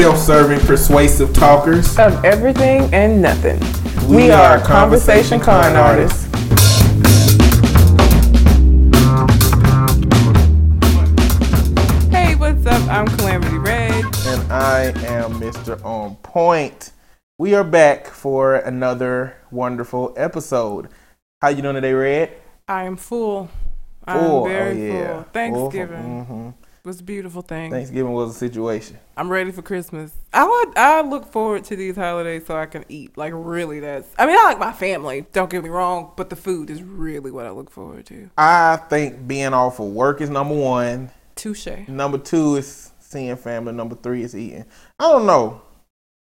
self-serving, persuasive talkers. of everything and nothing. We We, are are conversation con artists. Hey, what's up? I'm Calamity Red. And I am Mr. On Point. We are back for another wonderful episode. How you doing today, Red? I am full. Full. I'm very oh, yeah. full. Thanksgiving mm-hmm. Was a beautiful thing. Thanksgiving was a situation. I'm ready for Christmas. I would, I look forward to these holidays so I can eat. Like really, that's. I mean, I like my family. Don't get me wrong, but the food is really what I look forward to. I think being off of work is number one. Touche. Number two is seeing family. Number three is eating. I don't know.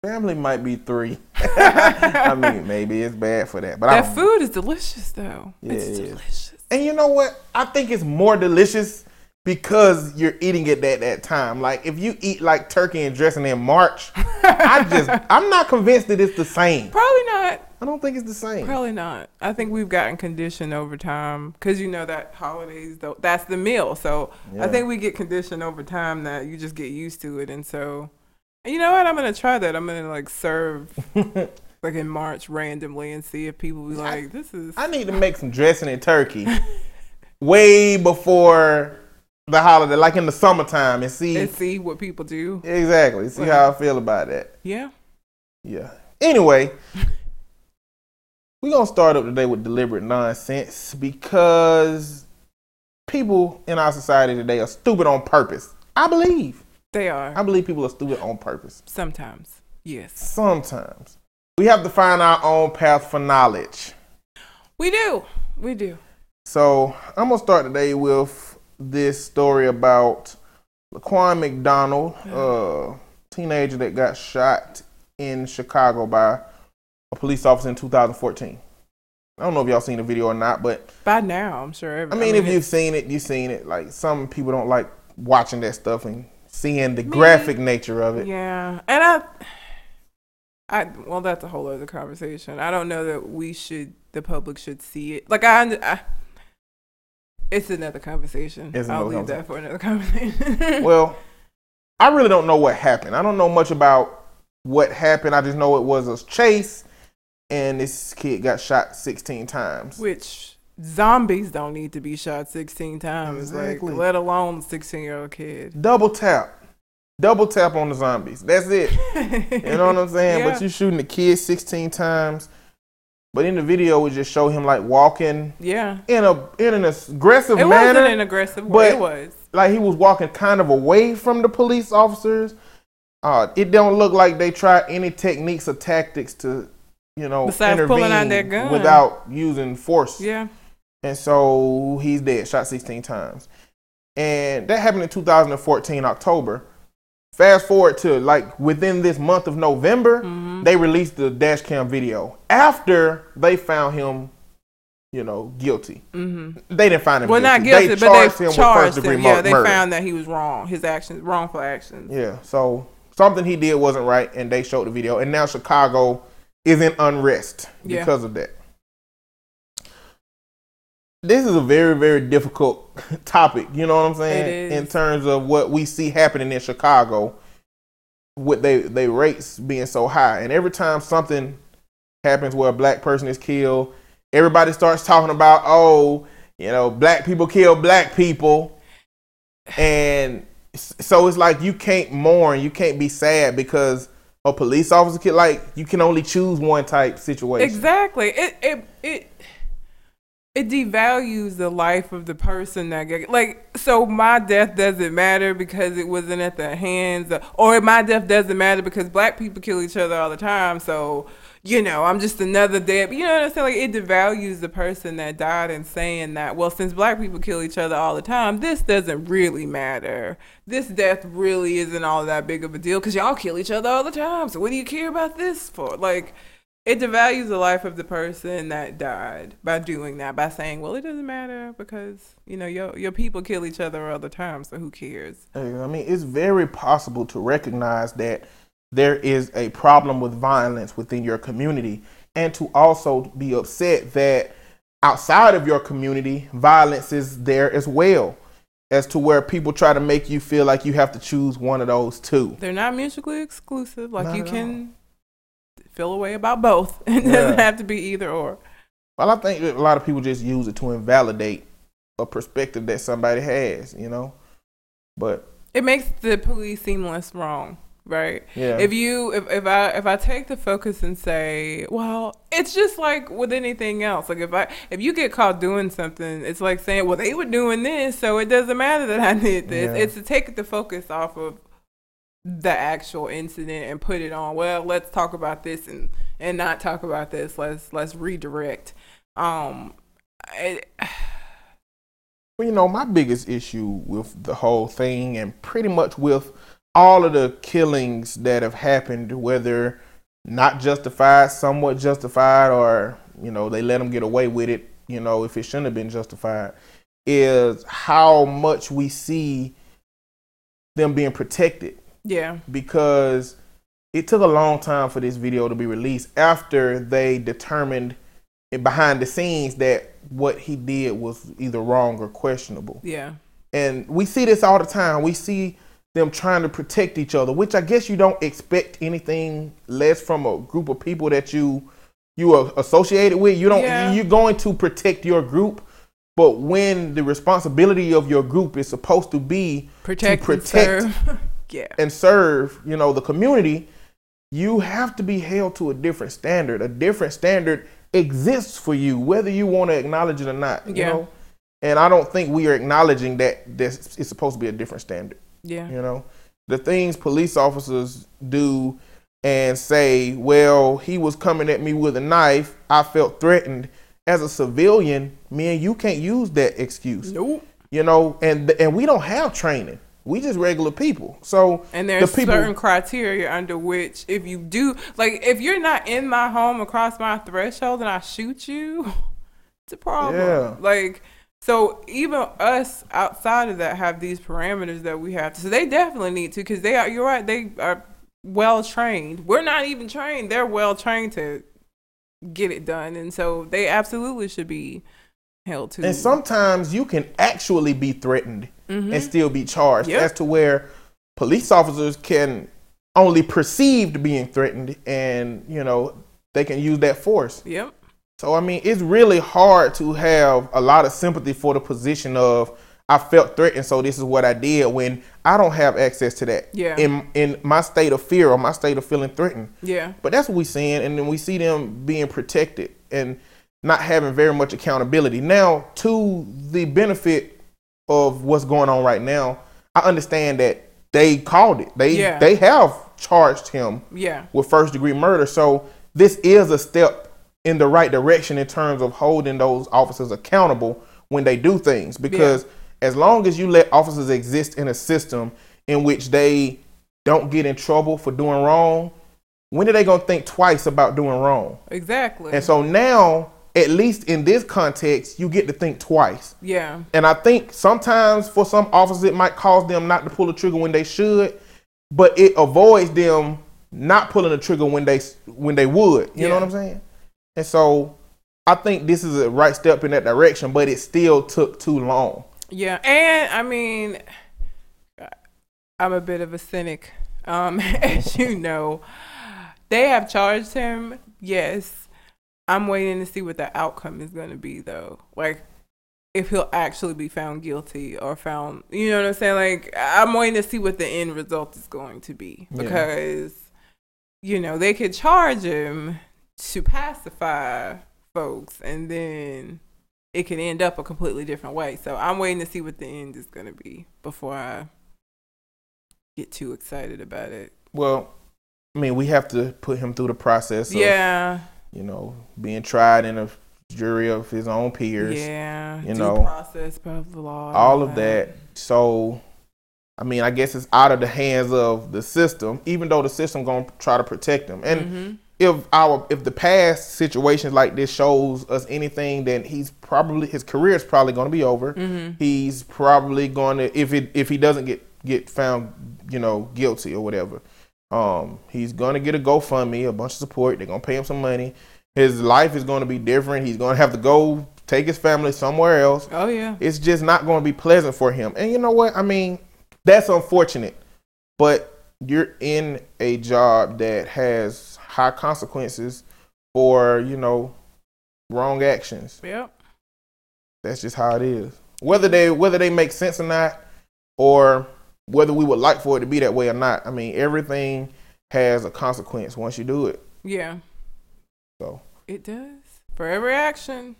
Family might be three. I mean, maybe it's bad for that, but I That food is delicious, though. Yeah, it's delicious. And you know what? I think it's more delicious because you're eating it at that time. Like if you eat like turkey and dressing in March, I just I'm not convinced that it's the same. Probably not. I don't think it's the same. Probably not. I think we've gotten conditioned over time because you know that holidays though that's the meal. So Yeah. I think we get conditioned over time that you just get used to it, and so and you know what? I'm gonna try that. I'm gonna like serve like in March randomly and see if people be like, "This is." I need to make some dressing and turkey way before the holiday, like in the summertime, and see and see what people do. exactly see how I feel about that. Yeah. Yeah. Anyway, we're gonna start up today with deliberate nonsense because people in our society today are stupid on purpose. I believe. They are I believe people are stupid on purpose. sometimes. Yes, Sometimes. We have to find our own path for knowledge. we do. We do. So I'm gonna start today with this story about Laquan McDonald, a teenager that got shot in Chicago by a police officer in 2014. I don't know if y'all seen the video or not, but By now, I'm sure. I Every, mean, if you've seen it, you've seen it. Like some people don't like watching that stuff and seeing the graphic nature of it. Yeah, and I, I well, that's a whole other conversation. I don't know that we should, the public should see it. Like I, I it's another conversation. It's I'll another leave that for another conversation. Well, I really don't know what happened. I don't know much about what happened. I just know it was a chase, and this kid got shot 16 times. which zombies don't need to be shot sixteen times, Exactly. like let alone sixteen year old kid. Double tap, double tap on the zombies. That's it. You know what I'm saying? Yeah. But you shooting the kid 16 times. But in the video, we just show him like walking yeah, in a in an aggressive it manner. wasn't an aggressive way. It was. like he was walking kind of away from the police officers. Uh, it don't look like they tried any techniques or tactics to, you know, Besides intervene pulling out their gun. without using force. Yeah, And so he's dead, shot 16 times. And that happened in 2014 October. Fast forward to like within this month of November, Mm-hmm. they released the dash cam video after they found him, you know, guilty. hmm They didn't find him Well, not guilty. guilty, they but charged they him with charged first degree him. Yeah, they murder. found that he was wrong. His actions, wrongful actions. Yeah, so something he did wasn't right, and they showed the video, and now Chicago is in unrest Yeah. because of that. This is a very, very difficult topic. You know what I'm saying? It is. In terms of what we see happening in Chicago, with they they rates being so high, and every time something happens where a black person is killed, everybody starts talking about, oh, you know, black people kill black people, and so it's like you can't mourn, you can't be sad because a police officer kid like you can only choose one type situation. Exactly. It it it it devalues the life of the person that get like so my death doesn't matter because it wasn't at the hands of, or my death doesn't matter because black people kill each other all the time so you know i'm just another dead you know what i'm saying? Like it devalues the person that died and saying that well since black people kill each other all the time this doesn't really matter. This death really isn't all that big of a deal because y'all kill each other all the time so what do you care about this for? Like it devalues the life of the person that died by doing that by saying well it doesn't matter because you know your your people kill each other all the time so who cares I mean, it's very possible to recognize that there is a problem with violence within your community and to also be upset that outside of your community, violence is there as well. as to where people try to make you feel like you have to choose one of those two. They're not mutually exclusive. Like Not you can feel a way about both. It Yeah. doesn't have to be either or. Well, I think a lot of people just use it to invalidate a perspective that somebody has, you know. But It makes the police seem less wrong, right? yeah, If you if, if I if I take the focus and say, well, it's just like with anything else. Like if I if you get caught doing something, it's like saying, well, they were doing this, so it doesn't matter that I did this. Yeah. It's to take the focus off of the actual incident and put it on. Well, let's talk about this and and not talk about this. Let's let's redirect. Um, Well, you know, my biggest issue with the whole thing and pretty much with all of the killings that have happened, whether not justified, somewhat justified, or, you know, they let them get away with it, you know, if it shouldn't have been justified, is how much we see them being protected yeah, because it took a long time for this video to be released after they determined behind the scenes that what he did was either wrong or questionable. yeah, And we see this all the time. We see them trying to protect each other, which I guess you don't expect anything less from a group of people that you you are associated with. You don't Yeah. you're going to protect your group, but when the responsibility of your group is supposed to be protect, to protect. yeah, and serve, you know, the community, you have to be held to a different standard. A different standard exists for you, whether you want to acknowledge it or not. You Yeah. know? And I don't think we are acknowledging that this is supposed to be a different standard. yeah, You know, the things police officers do and say, well, he was coming at me with a knife. I felt threatened. As a civilian, man, you can't use that excuse. nope. You know, and and we don't have training. We just regular people. So And there's the people, certain criteria under which, if you do, like, if you're not in my home across my threshold and I shoot you, it's a problem. Yeah. Like, so even us outside of that have these parameters that we have to. So they definitely need to, because they are. You're right. They are well trained. We're not even trained. They're well trained to get it done, and so they absolutely should be held to. and sometimes you can actually be threatened Mhm. and still be charged. Yep. As to where police officers can only perceived being threatened, and you know they can use that force. Yep. So I mean, it's really hard to have a lot of sympathy for the position of I felt threatened, so this is what I did when I don't have access to that. Yeah. In in my state of fear or my state of feeling threatened. Yeah. But that's what we're seeing, and then we see them being protected and not having very much accountability. Now, to the benefit of what's going on right now, I understand that they called it. They Yeah. they have charged him Yeah. with first degree murder. So this is a step in the right direction in terms of holding those officers accountable when they do things. Because as long as you let officers exist in a system in which they don't get in trouble for doing wrong, when are they gonna think twice about doing wrong? Exactly. And so now, at least in this context, you get to think twice. yeah. And I think sometimes for some officers, it might cause them not to pull the trigger when they should, but it avoids them not pulling the trigger when they when they would. You know what I'm saying? And so I think this is a right step in that direction, but it still took too long. Yeah, and I mean, I'm a bit of a cynic, um, as you know. They have charged him, yes. I'm waiting to see what the outcome is going to be, though. Like, if he'll actually be found guilty or found, you know what I'm saying? Like, I'm waiting to see what the end result is going to be Yeah. because, you know, they could charge him to pacify folks and then it could end up a completely different way. So I'm waiting to see what the end is going to be before I get too excited about it. Well, I mean, we have to put him through the process of, yeah. You know, being tried in a jury of his own peers. Yeah. you know, process of the law. all of that. So, I mean, I guess it's out of the hands of the system, even though the system gonna try to protect him. And Mhm. if our if the past situations like this shows us anything, then he's probably his career is probably gonna be over. Mhm. He's probably gonna if it if he doesn't get get found, you know, guilty or whatever. Um, he's gonna get a GoFundMe, a bunch of support. They're gonna pay him some money. His life is gonna be different. He's gonna have to go take his family somewhere else. Oh yeah. It's just not going to be pleasant for him. And you know what? I mean, that's unfortunate. But you're in a job that has high consequences for, you know, wrong actions. Yep. That's just how it is. Whether they whether they make sense or not, or whether we would like for it to be that way or not. I mean, everything has a consequence once you do it. Yeah. So It does. For every action,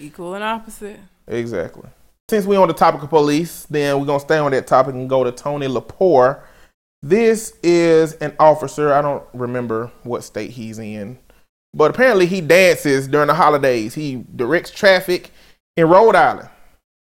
equal and opposite. exactly. Since we're on the topic of police, then we're gonna stay on that topic and go to Tony Lepore. This is an officer. I don't remember what state he's in, but apparently he dances during the holidays. He directs traffic in Rhode Island.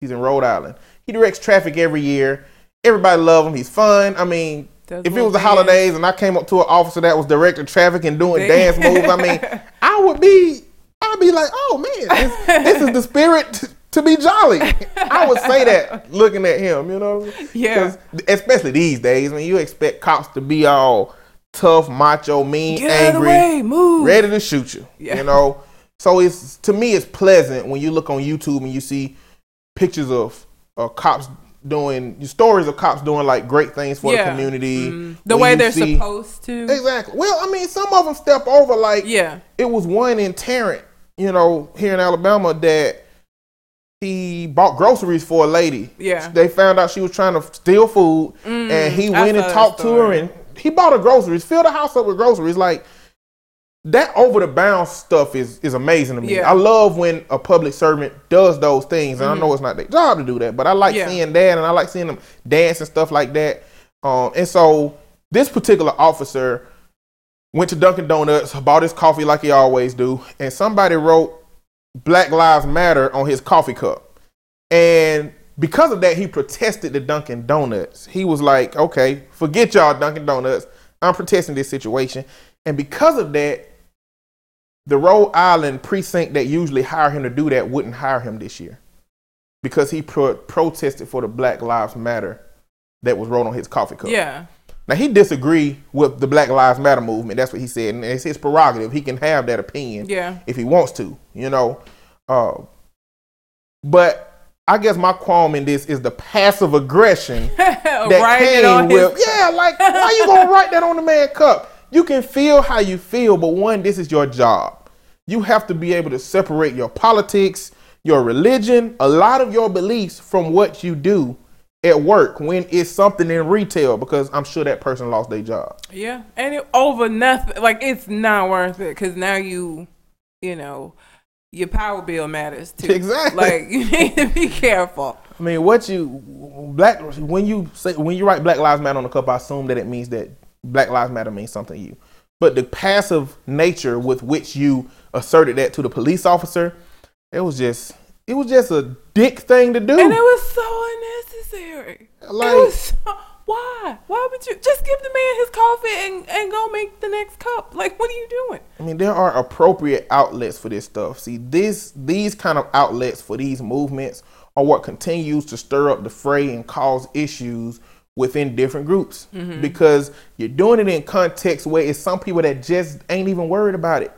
He's in Rhode Island. He directs traffic every year. Everybody love him. He's fun. I mean, Does if it was the holidays and I came up to an officer that was directing traffic and doing dance moves, I mean, I would be, I'd be like, oh man, this, this is the spirit t- to be jolly. I would say that looking at him, you know, Yeah. especially these days when you expect cops to be all tough, macho, mean, Get out of the angry, way, move. ready to shoot you. Yeah. You know, so it's to me it's pleasant when you look on YouTube and you see pictures of uh, cops doing stories of cops doing like great things for Yeah. the community. Mm. The way they're see- supposed to. Exactly. Well, I mean, some of them step over. Like Yeah. it was one in Tarrant, you know, here in Alabama that he bought groceries for a lady. Yeah. They found out she was trying to steal food, and he Mm, went and talked to her, and he bought her groceries, filled the house up with groceries. Like that over the bounds stuff is is amazing to me. Yeah. Mm-hmm. I love when a public servant does those things, and I know it's not their job to do that, but I like Yeah. seeing that, and I like seeing them dance and stuff like that. Um, and so this particular officer went to Dunkin' Donuts, bought his coffee like he always do, and somebody wrote Black Lives Matter on his coffee cup. And because of that, he protested the Dunkin' Donuts. He was like, okay, forget y'all Dunkin' Donuts. I'm protesting this situation. And because of that, the Rhode Island precinct that usually hire him to do that wouldn't hire him this year because he pro- protested for the Black Lives Matter that was wrote on his coffee cup. Yeah. Now he disagreed with the Black Lives Matter movement. That's what he said, and it's his prerogative. He can have that opinion Yeah. if he wants to, you know. Uh, but I guess my qualm in this is the passive aggression that came with. his. Yeah, like why are you gonna write that on the man cup? You can feel how you feel, but one, this is your job. You have to be able to separate your politics, your religion, a lot of your beliefs from what you do at work when it's something in retail because I'm sure that person lost their job. Yeah, and it, over nothing. Like it's not worth it because now you, you know, your power bill matters too. Exactly. Like you need to be careful. I mean, what you black when you say when you write Black Lives Matter on the cup, I assume that it means that Black Lives Matter means something to you. But the passive nature with which you asserted that to the police officer, it was just it was just a dick thing to do. And it was so unnecessary. Like- it was so, why? Why would you just give the man his coffee and, and go make the next cup? Like, what are you doing? I mean, there are appropriate outlets for this stuff. See, this these kind of outlets for these movements are what continues to stir up the fray and cause issues within different groups mm-hmm. because you're doing it in context where it's some people that just ain't even worried about it.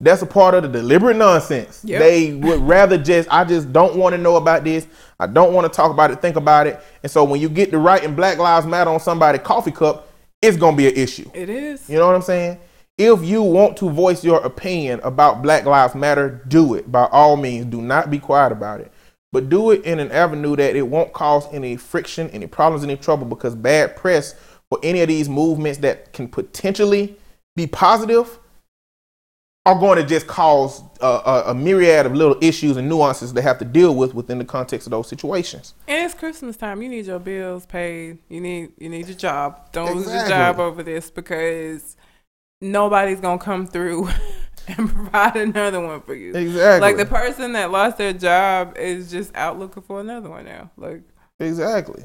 That's a part of the deliberate nonsense. Yep. They would rather just, I just don't want to know about this. I don't want to talk about it, think about it. And so when you get to writing Black Lives Matter on somebody's coffee cup, it's going to be an issue. It is. You know what I'm saying? If you want to voice your opinion about Black Lives Matter, do it. By all means, do not be quiet about it. But do it in an avenue that it won't cause any friction, any problems, any trouble, because bad press for any of these movements that can potentially be positive are going to just cause a, a, myriad of little issues and nuances they have to deal with within the context of those situations. And it's Christmas time. You need your bills paid. You need you need your job. Don't lose your job over this because nobody's gonna come through and provide another one for you. Exactly. Like the person that lost their job is just out looking for another one now. Like Exactly.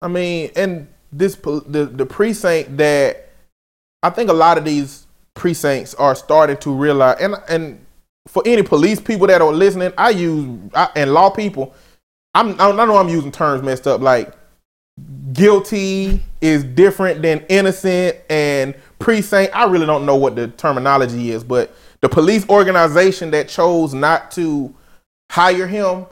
I mean, and this the the precinct that I think a lot of these precincts are starting to realize, and and for any police people that are listening, I use I, and law people. I'm I know I'm using terms messed up. Like guilty is different than innocent, and precinct. I really don't know what the terminology is, but the police organization that chose not to hire him,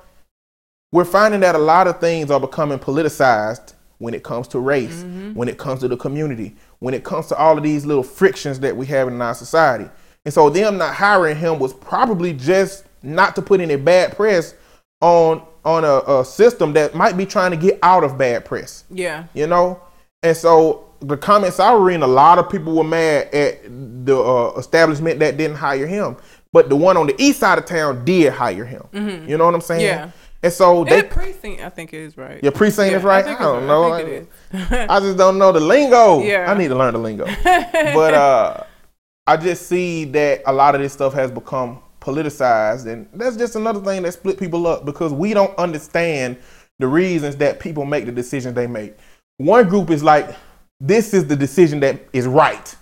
we're finding that a lot of things are becoming politicized when it comes to race, mm-hmm. when it comes to the community, when it comes to all of these little frictions that we have in our society. And so them not hiring him was probably just not to put any bad press on on a, a system that might be trying to get out of bad press Yeah. you know. And so the comments I were reading, a lot of people were mad at the uh, establishment that didn't hire him, but the one on the east side of town did hire him. You know what I'm saying? Mm-hmm. Yeah. And so they, And precinct, I think is right. your precinct is right. I, it's don't know. I think it is. I just don't know the lingo. Yeah. I need to learn the lingo. but uh, I just see that a lot of this stuff has become politicized, and that's just another thing that split people up because we don't understand the reasons that people make the decisions they make. One group is like, this is the decision that is right.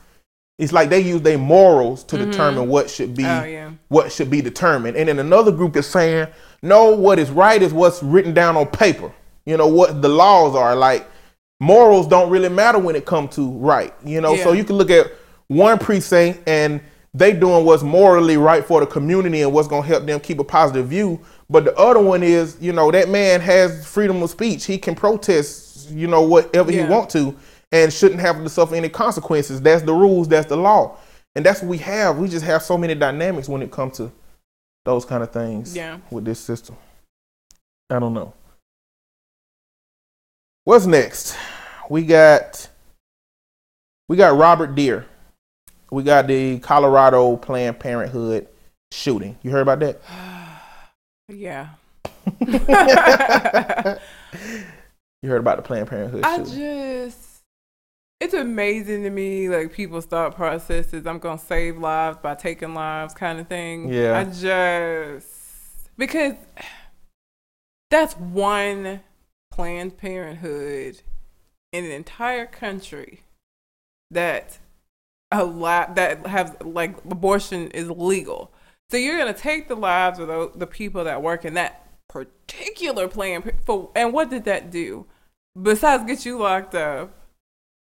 It's like they use their morals to mm-hmm. determine what should be Oh, yeah. what should be determined. And then another group is saying, no, what is right is what's written down on paper. You know, what the laws are. Like morals don't really matter when it comes to right. You know, so you can look at one precinct and they doing what's morally right for the community and what's gonna help them keep a positive view. But the other one is, you know, that man has freedom of speech. He can protest, you know, whatever Yeah. he want to and shouldn't have to suffer any consequences. That's the rules, that's the law. And that's what we have. We just have so many dynamics when it comes to those kind of things Yeah. with this system. I don't know. What's next? We got we got Robert Dear. We got the Colorado Planned Parenthood shooting. You heard about that? Yeah. You heard about the Planned Parenthood I shooting? just it's amazing to me like people's thought processes. I'm gonna save lives by taking lives kind of thing. Yeah. i just because that's one planned parenthood in an entire country that a lot that have like abortion is legal. So you're gonna take the lives of the, the people that work in that particular plan for and what did that do? Besides get you locked up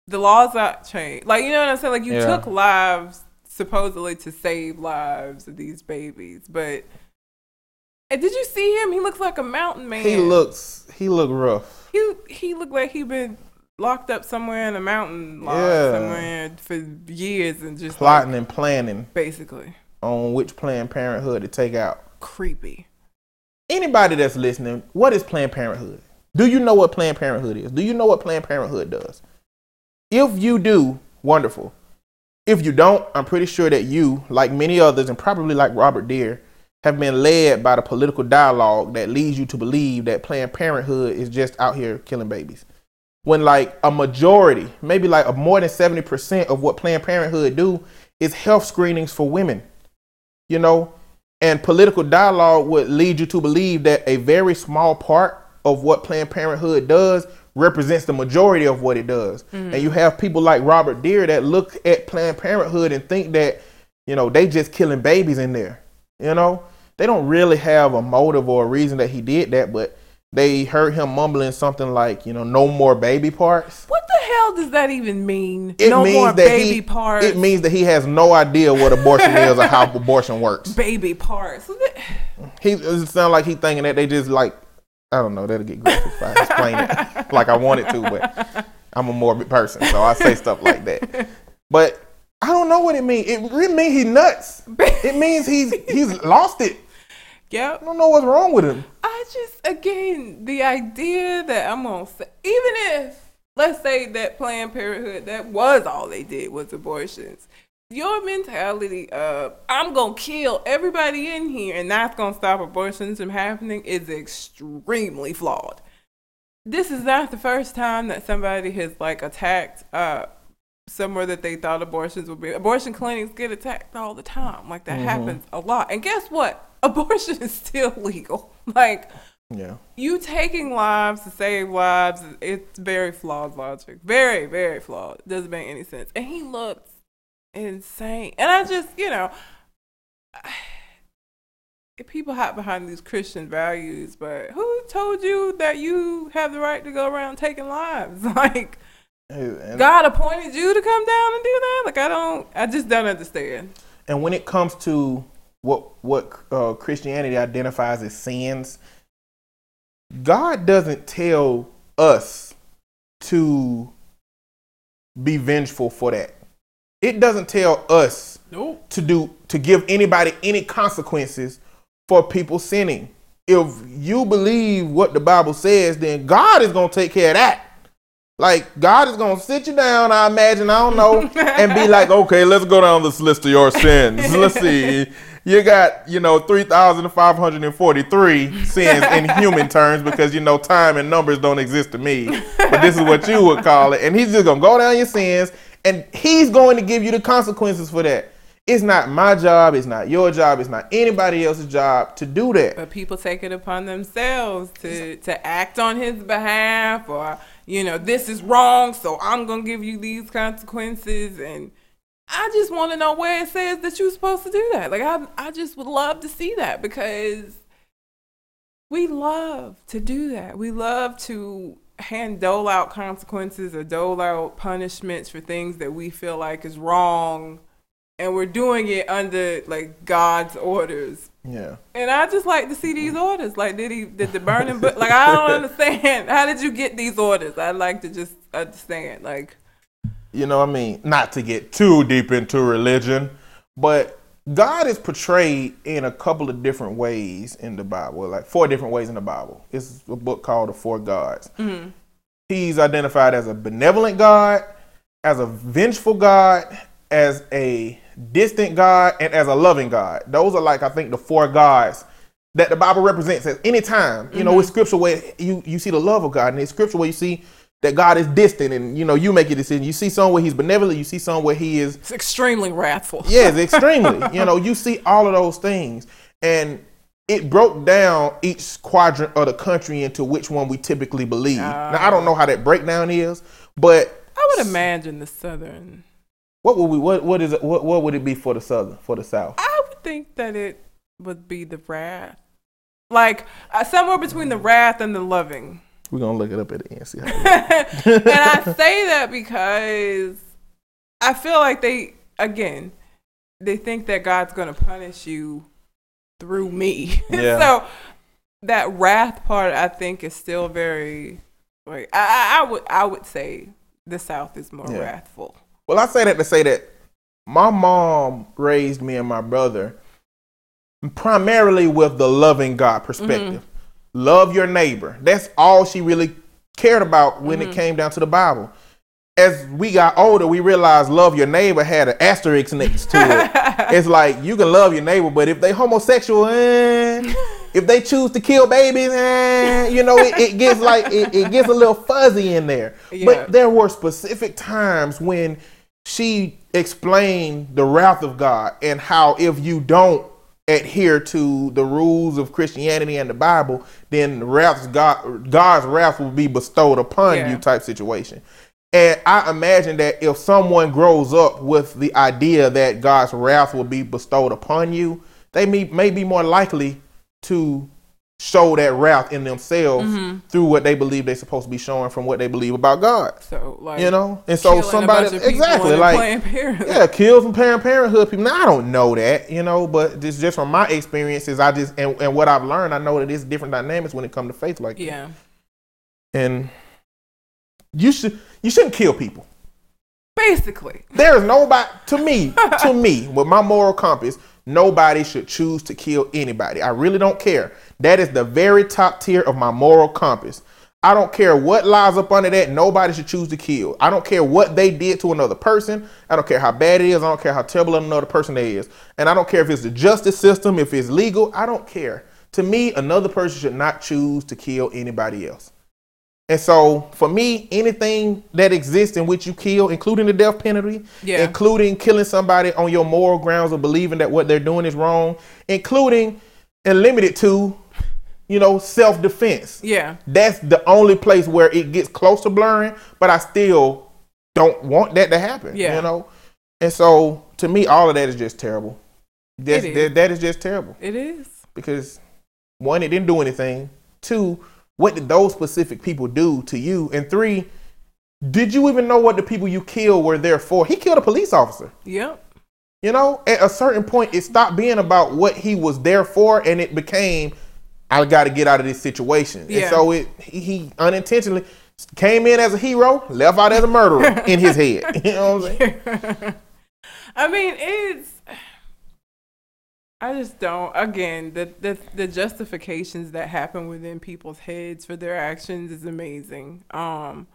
the laws not changed like you know what i'm saying like you Yeah. took lives supposedly to save lives of these babies but and did you see him he looks like a mountain man He looks he look rough. he he looked like he been locked up somewhere in a mountain lodge Yeah. somewhere for years and just Plotting like, and planning basically on which Planned Parenthood to take out. creepy anybody that's listening, what is Planned Parenthood? Do you know what Planned Parenthood is? Do you know what Planned Parenthood does? If you do, wonderful. If you don't, I'm pretty sure that you, like many others, and probably like Robert Dear, have been led by the political dialogue that leads you to believe that Planned Parenthood is just out here killing babies. When like a majority, maybe like a more than 70% of what Planned Parenthood do is health screenings for women. You know, and political dialogue would lead you to believe that a very small part of what Planned Parenthood does represents the majority of what it does. And you have people like Robert Dear that look at Planned Parenthood and think that, you know, they just killing babies in there. You know, they don't really have a motive or a reason that he did that, but they heard him mumbling something like, you know, no more baby parts. what the hell does that even mean It no means more that baby he, parts It means that he has no idea what abortion is or how abortion works. baby parts He it sound like he thinking that they just like I don't know. That'll get graphic if I explain it like I wanted to, but I'm a morbid person, so I say stuff like that. But I don't know what it means. It really means he's nuts. It means he's he's lost it. yep I don't know what's wrong with him. I just again the idea that I'm gonna say, even if let's say that Planned Parenthood that was all they did was abortions. Your mentality of I'm gonna kill everybody in here and that's gonna stop abortions from happening is extremely flawed. This is not the first time that somebody has like attacked uh somewhere that they thought abortions would be. Abortion clinics get attacked all the time. Like that happens a lot. And guess what? Abortion is still legal. Like Yeah. you taking lives to save lives, it's very flawed logic. Very, very flawed. Doesn't make any sense. And he looks insane. And I just, you know, if people hide behind these Christian values, but who told you that you have the right to go around taking lives? Like, And, God appointed you to come down and do that? Like, I don't, I just don't understand. and when it comes to what what uh, Christianity identifies as sins, God doesn't tell us to be vengeful for that. It doesn't tell us Nope. to do to give anybody any consequences for people sinning. If you believe what the Bible says, then God is gonna take care of that. Like God is gonna sit you down, I imagine, I don't know, and be like, okay, let's go down this list of your sins. Let's see. You got, you know, three thousand five hundred and forty-three sins in human terms because you know time and numbers don't exist to me. But this is what you would call it. And he's just gonna go down your sins and he's going to give you the consequences for that. It's not my job, it's not your job, it's not anybody else's job to do that. But people take it upon themselves to to act on his behalf, or you know, this is wrong, so I'm gonna give you these consequences. And I just want to know where it says that you're supposed to do that. Like I, I just would love to see that because we love to do that. We love to hand dole out consequences or dole out punishments for things that we feel like is wrong and we're doing it under like God's orders. Yeah. And I just like to see these orders. Like, did he did the burning book? Like, I don't understand. How did you get these orders? I'd like to just understand. Like, You know what I mean? Not to get too deep into religion, but God is portrayed in a couple of different ways in the Bible, like four different ways in the Bible. It's a book called The Four Gods. Mm-hmm. He's identified as a benevolent God, as a vengeful God, as a distant God, and as a loving God. Those are like I think the four gods that the Bible represents at any time. You know, it's mm-hmm. scripture where you, you see the love of God, and it's scripture where you see that God is distant, and you know, you make a decision. You see some where he's benevolent, you see some where he is it's extremely wrathful. Yes, extremely. you know, you see all of those things. And it broke down each quadrant of the country into which one we typically believe. now I don't know how that breakdown is, but I would imagine the southern. what would we what what is it what, what would it be for the southern for the south? I would think that it would be the wrath, like uh, somewhere between the wrath and the loving. We're gonna look it up at the end and see how and I say that because I feel like they, again, they think that God's to punish you through me. Yeah. so that wrath part, I think, is still very. Like, I, I, I would, I would say the South is more Yeah. wrathful. Well, I say that to say that my mom raised me and my brother primarily with the loving God mm-hmm. perspective. Love your neighbor. That's all she really cared about when it came down to the Bible. As we got older, we realized love your neighbor had an asterisk next to it. it's like you can love your neighbor, but if they homosexual, eh, if they choose to kill babies, eh, you know, it, it gets like it, it gets a little fuzzy in there. Yeah. But there were specific times when she explained the wrath of God and how if you don't adhere to the rules of Christianity and the Bible, then the wrath God God's wrath will be bestowed upon Yeah. you type situation. And I imagine that if someone grows up with the idea that God's wrath will be bestowed upon you, they may, may be more likely to show that wrath in themselves Mm-hmm. through what they believe they're supposed to be showing from what they believe about God. So, like, You know? And so somebody bunch of people exactly like yeah, kill some parent parenthood people. Now I don't know that, you know, but this just from my experiences, I just and, and what I've learned, I know that it's different dynamics when it comes to faith like that. yeah. And you should you shouldn't kill people. Basically. There is nobody to me, to me, with my moral compass, nobody should choose to kill anybody. I really don't care. That is the very top tier of my moral compass. I don't care what lies up under that. Nobody should choose to kill. I don't care what they did to another person. I don't care how bad it is. I don't care how terrible another person is. And I don't care if it's the justice system, if it's legal. I don't care. To me, another person should not choose to kill anybody else. And so, for me, anything that exists in which you kill, including the death penalty, Yeah. including killing somebody on your moral grounds of believing that what they're doing is wrong, including and limited to, you know, self defense. Yeah. That's the only place where it gets close to blurring, but I still don't want that to happen. Yeah. You know? And so, to me, all of that is just terrible. That's, is. that- that is just terrible It is. because one, it didn't do anything. Two, what did those specific people do to you? And three, did you even know what the people you killed were there for? He killed a police officer. Yep. You know, at a certain point, it stopped being about what he was there for, and it became, I got to get out of this situation. Yeah. And so it he, he unintentionally came in as a hero, left out as a murderer in his head. You know what I'm saying? I mean, it's. I just don't. Again, the, the the justifications that happen within people's heads for their actions is amazing. Um,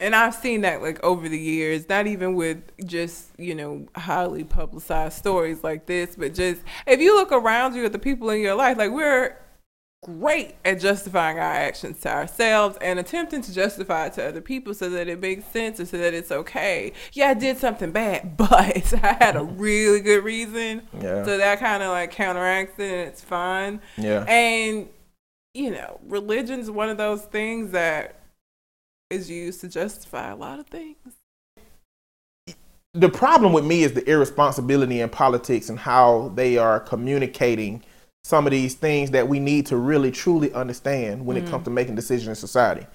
and I've seen that like over the years, not even with just you know highly publicized stories like this, but just if you look around you at the people in your life, like we're great at justifying our actions to ourselves and attempting to justify it to other people so that it makes sense and so that it's okay. Yeah, I did something bad, but I had a really good reason. Yeah. So that kind of like counteracts it and it's fine. Yeah. And, you know, religion's one of those things that is used to justify a lot of things. the problem with me is the irresponsibility in politics and how they are communicating some of these things that we need to really truly understand when it Mm. comes to making decisions in society.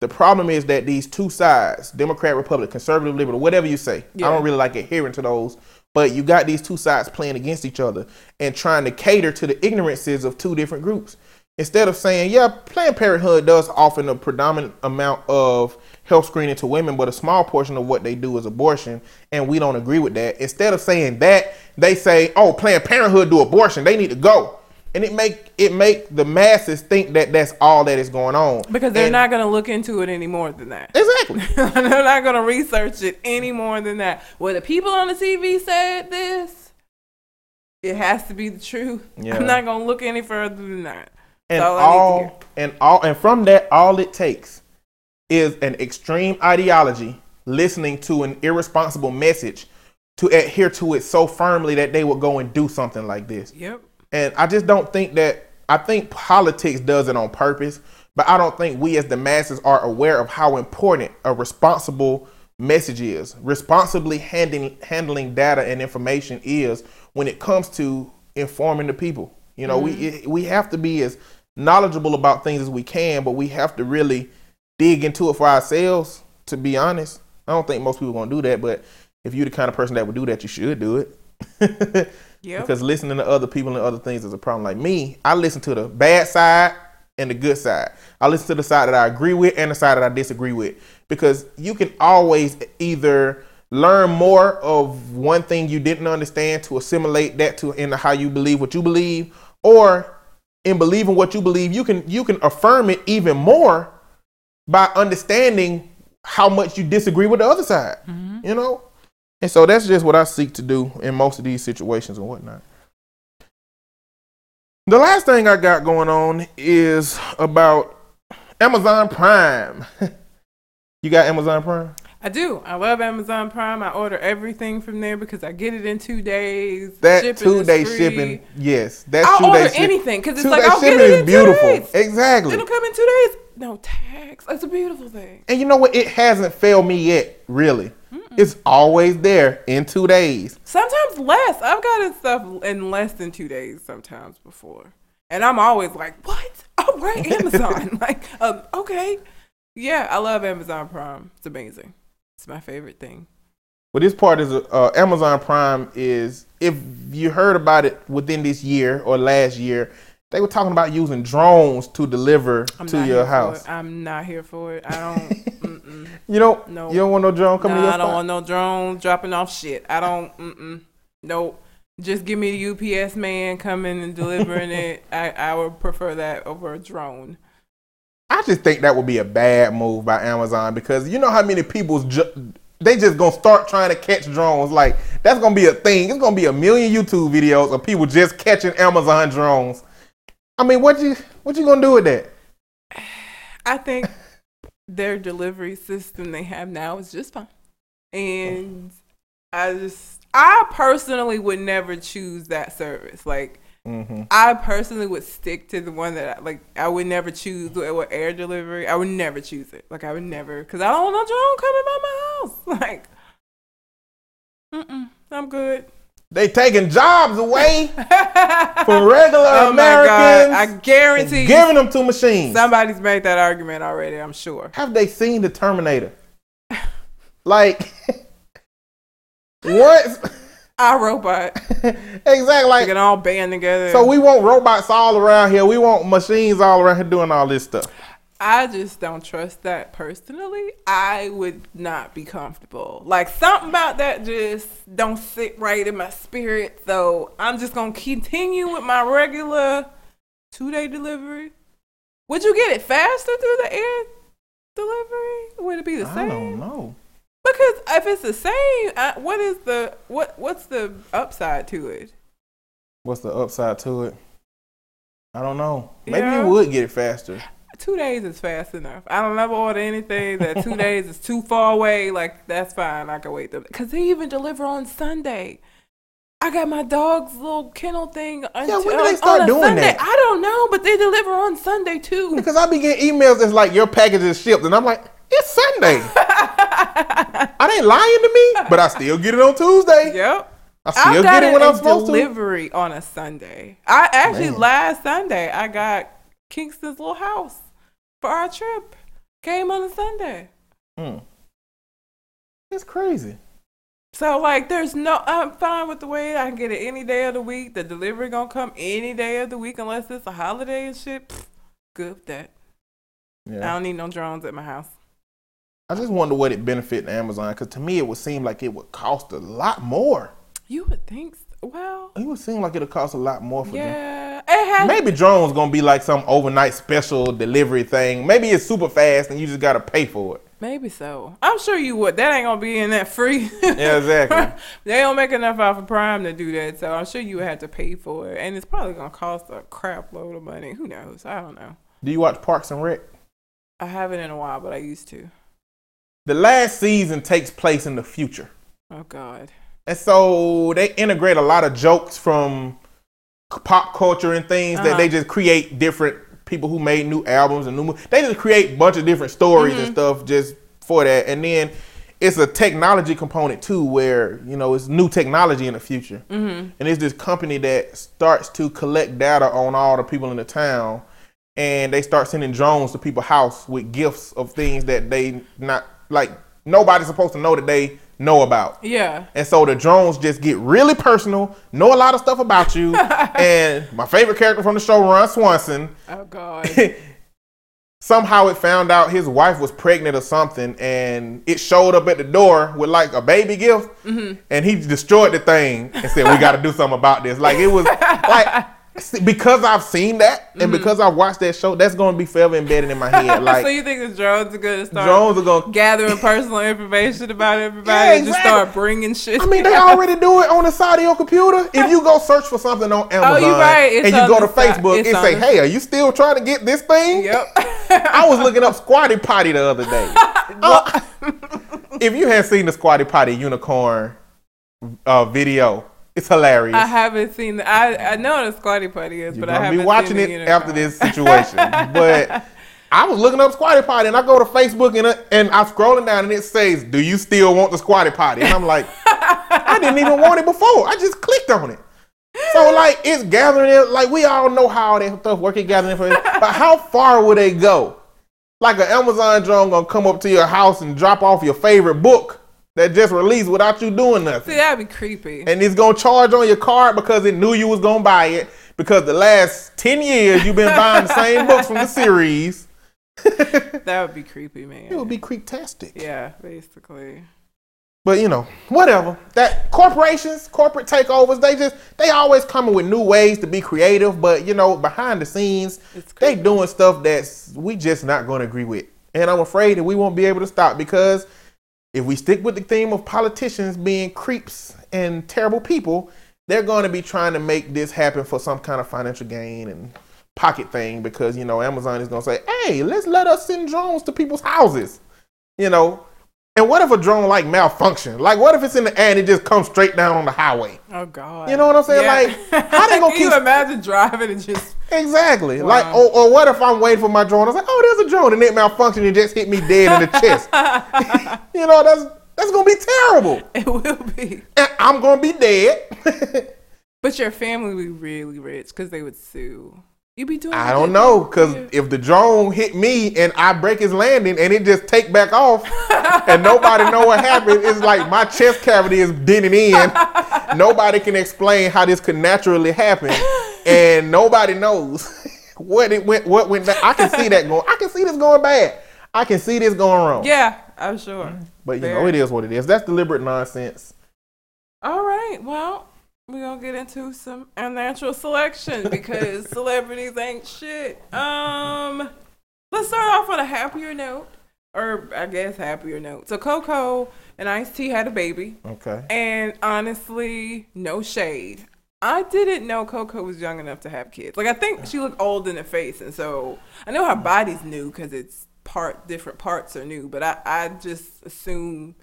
The problem is that these two sides, Democrat, Republican, conservative, liberal, whatever you say, Yeah. I don't really like adhering to those, but you got these two sides playing against each other and trying to cater to the ignorances of two different groups. Instead of saying, yeah, Planned Parenthood does offer a predominant amount of health screening to women, but a small portion of what they do is abortion, and we don't agree with that. Instead of saying that, they say, oh, Planned Parenthood do abortion, they need to go. And it make it make the masses think that that's all that is going on Because they're And- not going to look into it any more than that. exactly. they're not going to research it any more than that. Well, the people on the TV said this. It has to be the truth. Yeah. I'm not going to look any further than that. and all I need to all and all and from that all it takes is an extreme ideology listening to an irresponsible message to adhere to it so firmly that they would go and do something like this Yep. And i just don't think that i think politics does it on purpose but i don't think we as the masses are aware of how important a responsible message is. Responsibly handling handling data and information is when it comes to informing the people. You know we mm-hmm. we have to be as knowledgeable about things as we can but we have to really dig into it for ourselves to be honest. I don't think most people are to do that but if you're the kind of person that would do that you should do it Yep. because listening to other people and other things is a problem. Like me, I listen to the bad side and the good side. I listen to the side that I agree with and the side that I disagree with because you can always either learn more of one thing you didn't understand to assimilate that to into how you believe what you believe, or in believing what you believe, you can you can affirm it even more by understanding how much you disagree with the other side. Mm-hmm. You know. And so that's just what I seek to do in most of these situations and whatnot. The last thing I got going on is about Amazon Prime. you got Amazon Prime? I do. I love Amazon Prime. I order everything from there because I get it in two days. That Shipping two day shipping, yes. That's I'll two order day anything because it's Two like I'll get it is in beautiful. two days. Exactly. It'll come in two days. No tax. It's a beautiful thing. And you know what? It hasn't failed me yet, really. It's always there in two days. Sometimes less. I've gotten stuff in less than two days sometimes before. And I'm always like, what? Oh, right, Amazon. like, um, okay. Yeah, I love Amazon Prime. It's amazing. It's my favorite thing. Well, this part is uh, Amazon Prime is if you heard about it within this year or last year, they were talking about using drones to deliver I'm to your house. I'm not here for it. I don't. You don't No. you don't want no drone coming to Nah, I don't spot? want no drone dropping off shit. I don't. Mm-mm. Nope. Just give me the UPS man coming and delivering it. I, I would prefer that over a drone. I just think that would be a bad move by Amazon because you know how many people's ju- they just gonna start trying to catch drones. Like that's gonna be a thing. It's gonna be a million YouTube videos of people just catching Amazon drones. I mean, what you what you gonna do with that? I think their delivery system they have now is just fine. And I just, I personally would never choose that service. Like, hmm I personally would stick to the one that I, like I would never choose with air delivery. I would never choose it. Like I would never because I don't want no drone coming by my house. Like, mm-mm, I'm good. They taking jobs away from regular oh god! I guarantee you, giving them to machines. somebody's made that argument already. I'm sure. Have they seen the Terminator? Like once I robot. exactly. Like They can all band together. so, we want robots all around here. We want machines all around here doing all this stuff. I just don't trust that personally. I would not be comfortable. Like something about that just don't sit right in my spirit. So I'm just gonna continue with my regular two day delivery. Would you get it faster through the air delivery? Would it be the same? I don't know. Because if it's the same, I, what is the what? What's the upside to it? What's the upside to it? I don't know. Maybe Yeah. you would get it faster. Two days is fast enough. I don't ever order anything that two days is too far away. Like that's fine. I can wait them because they even deliver on Sunday. I got my dog's little kennel thing. Yeah, when do they start on doing Sunday. that? I don't know, but they deliver on Sunday too. Because I be getting emails that's like your package is shipped, and I'm like, it's Sunday. I ain't lying to me, but I still get it on Tuesday. Yep. I still I get got it it when I'm supposed to. delivery on a Sunday. I actually Man. last Sunday I got Kingston's little house for our trip. Came on a Sunday. Hmm. It's crazy. So like, there's no. I'm fine with the way I can get it any day of the week. The delivery gonna come any day of the week unless it's a holiday and shit. Pfft, good with that. I don't need no drones at my house. I just wonder what it benefit Amazon because to me it would seem like it would cost a lot more. You would think. Well, It would seem like it'll cost a lot more for them. yeah. It has. Maybe drones gonna be like some overnight special delivery thing. Maybe it's super fast and you just gotta pay for it. Maybe so. I'm sure you would. That ain't gonna be in that free. Yeah, exactly. they don't make enough off of Prime to do that, so I'm sure you would have to pay for it, and it's probably gonna cost a crap load of money. Who knows? I don't know. Do you watch Parks and Rec? I haven't in a while, but I used to. The last season takes place in the future. Oh God. And so they integrate a lot of jokes from pop culture and things that Uh-huh. they just create different people who made new albums and new mo- they just create a bunch of different stories and stuff just for that and then it's a technology component too where you know it's new technology in the future Mm-hmm. and it's this company that starts to collect data on all the people in the town and they start sending drones to people's house with gifts of things that they not like nobody's supposed to know that they know about Yeah. and so the drones just get really personal, know a lot of stuff about you. and my favorite character from the show, Ron Swanson, Oh God. somehow it found out his wife was pregnant or something, and it showed up at the door with like a baby gift, mm-hmm. and he destroyed the thing and said, "We got to do something about this." Like it was like. Because I've seen that and because I've watched that show, that's going to be forever embedded in my head. Like so you think the drones are gonna start drones are going. to gathering personal information about everybody Yeah, and just start bringing shit? I mean, they already do it on the side of your computer. If you go search for something on Amazon Oh, right. And you go to. Facebook and say, "Hey, are you still trying to get this thing?" Yep. I was looking up Squatty Potty the other day. Uh, if you hadn't seen the Squatty Potty unicorn uh, video, it's hilarious. I haven't seen. The, I I know what a squatty potty is, You're but I haven't be watching seen it unicorn. after this situation. but I was looking up Squatty Potty and I go to Facebook and, uh, and I'm scrolling down and it says, "Do you still want the Squatty Potty?" And I'm like, I didn't even want it before. I just clicked on it. So like it's gathering it. Like we all know how that stuff work. It gathering information. but how far would they go? Like an Amazon drone gonna come up to your house and drop off your favorite book that just released without you doing nothing See, that'd be creepy. and it's gonna charge on your card because it knew you was gonna buy it because the last 10 years you've been buying the same books from the series that would be creepy, man. it would be creeptastic Yeah, basically. but you know whatever that corporations corporate takeovers they just they always coming with new ways to be creative but you know behind the scenes they doing stuff that's we just not gonna agree with and i'm afraid that we won't be able to stop because if we stick with the theme of politicians being creeps and terrible people, they're going to be trying to make this happen for some kind of financial gain and pocket thing because, you know, Amazon is going to say, hey, let's let us send drones to people's houses, you know. And what if a drone like malfunction? Like, what if it's in the air and it just comes straight down on the highway? Oh God. You know what I'm saying? Like, how they gonna Can you imagine driving and just? Exactly. Wow. Like, or, or what if I'm waiting for my drone? I was like, oh, there's a drone, and it malfunctioned and just hit me dead in the chest. you know, that's that's gonna be terrible, It will be. and I'm gonna be dead. But your family would be really rich because they would sue. You'd be doing. I don't know, cause if the drone hit me and I break his landing and it just take back off, and nobody know what happened, it's like my chest cavity is denting in, nobody can explain how this could naturally happen, and nobody knows what it went. What went? Down. I can see that going. I can see this going bad. I can see this going wrong. Yeah, I'm sure. But you Fair. know, it is what it is. That's deliberate nonsense. All right. Well, we're gonna get into some unnatural selection because celebrities ain't shit. Um, let's start off on a happier note, or I guess happier note. So Coco and Ice T had a baby, Okay. and honestly, no shade. I didn't know Coco was young enough to have kids. Like I think she looked old in the face, and so I know her body's new because it's part different parts are new. But I I just assume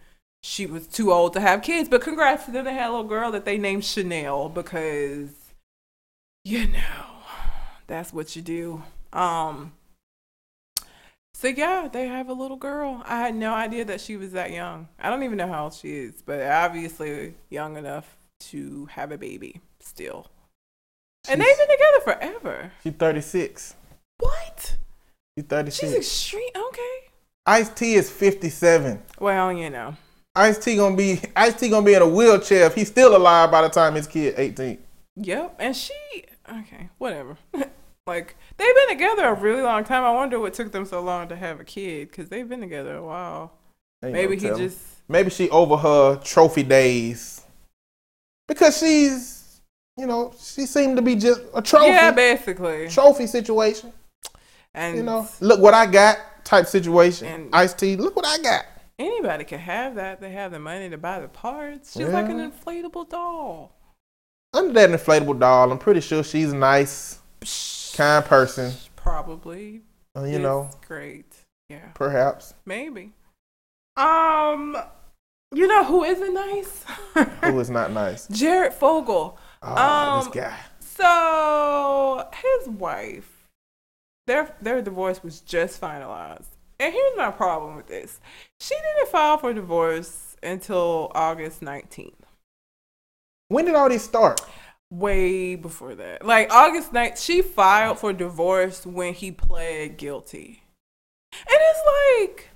she was too old to have kids. But congrats to them, they had a little girl that they named Chanel because you know that's what you do. Um. So yeah, they have a little girl. I had no idea that she was that young. I don't even know how old she is, but obviously young enough to have a baby still. And they've been together forever. She's 36. What? She's 36. She's extreme. Okay. Ice T is 57. Well, you know. Ice T gonna be Ice T gonna be in a wheelchair if he's still alive by the time his kid 18. Yep. And she. Okay. Whatever. like they've been together a really long time. I wonder what took them so long to have a kid because they've been together a while. Ain't Maybe no he just. maybe she over her trophy days because she's you know she seemed to be just a trophy Yeah, basically. trophy situation. And You know, look what I got type situation. And- Ice T, look what I got. anybody can have that. They have the money to buy the parts. She's like an inflatable doll. Under that inflatable doll, I'm pretty sure she's a nice, kind person. Probably. Uh, you It's know, Great. Yeah. perhaps. Maybe. Um, you know who isn't nice? Who is not nice? Jared Fogle. Oh, Um, this guy. So his wife, their their divorce was just finalized, and here's my problem with this: she didn't file for divorce until August nineteenth. When did all this start? Way before that, like August 9th, she filed for divorce when he pled guilty, and it's like.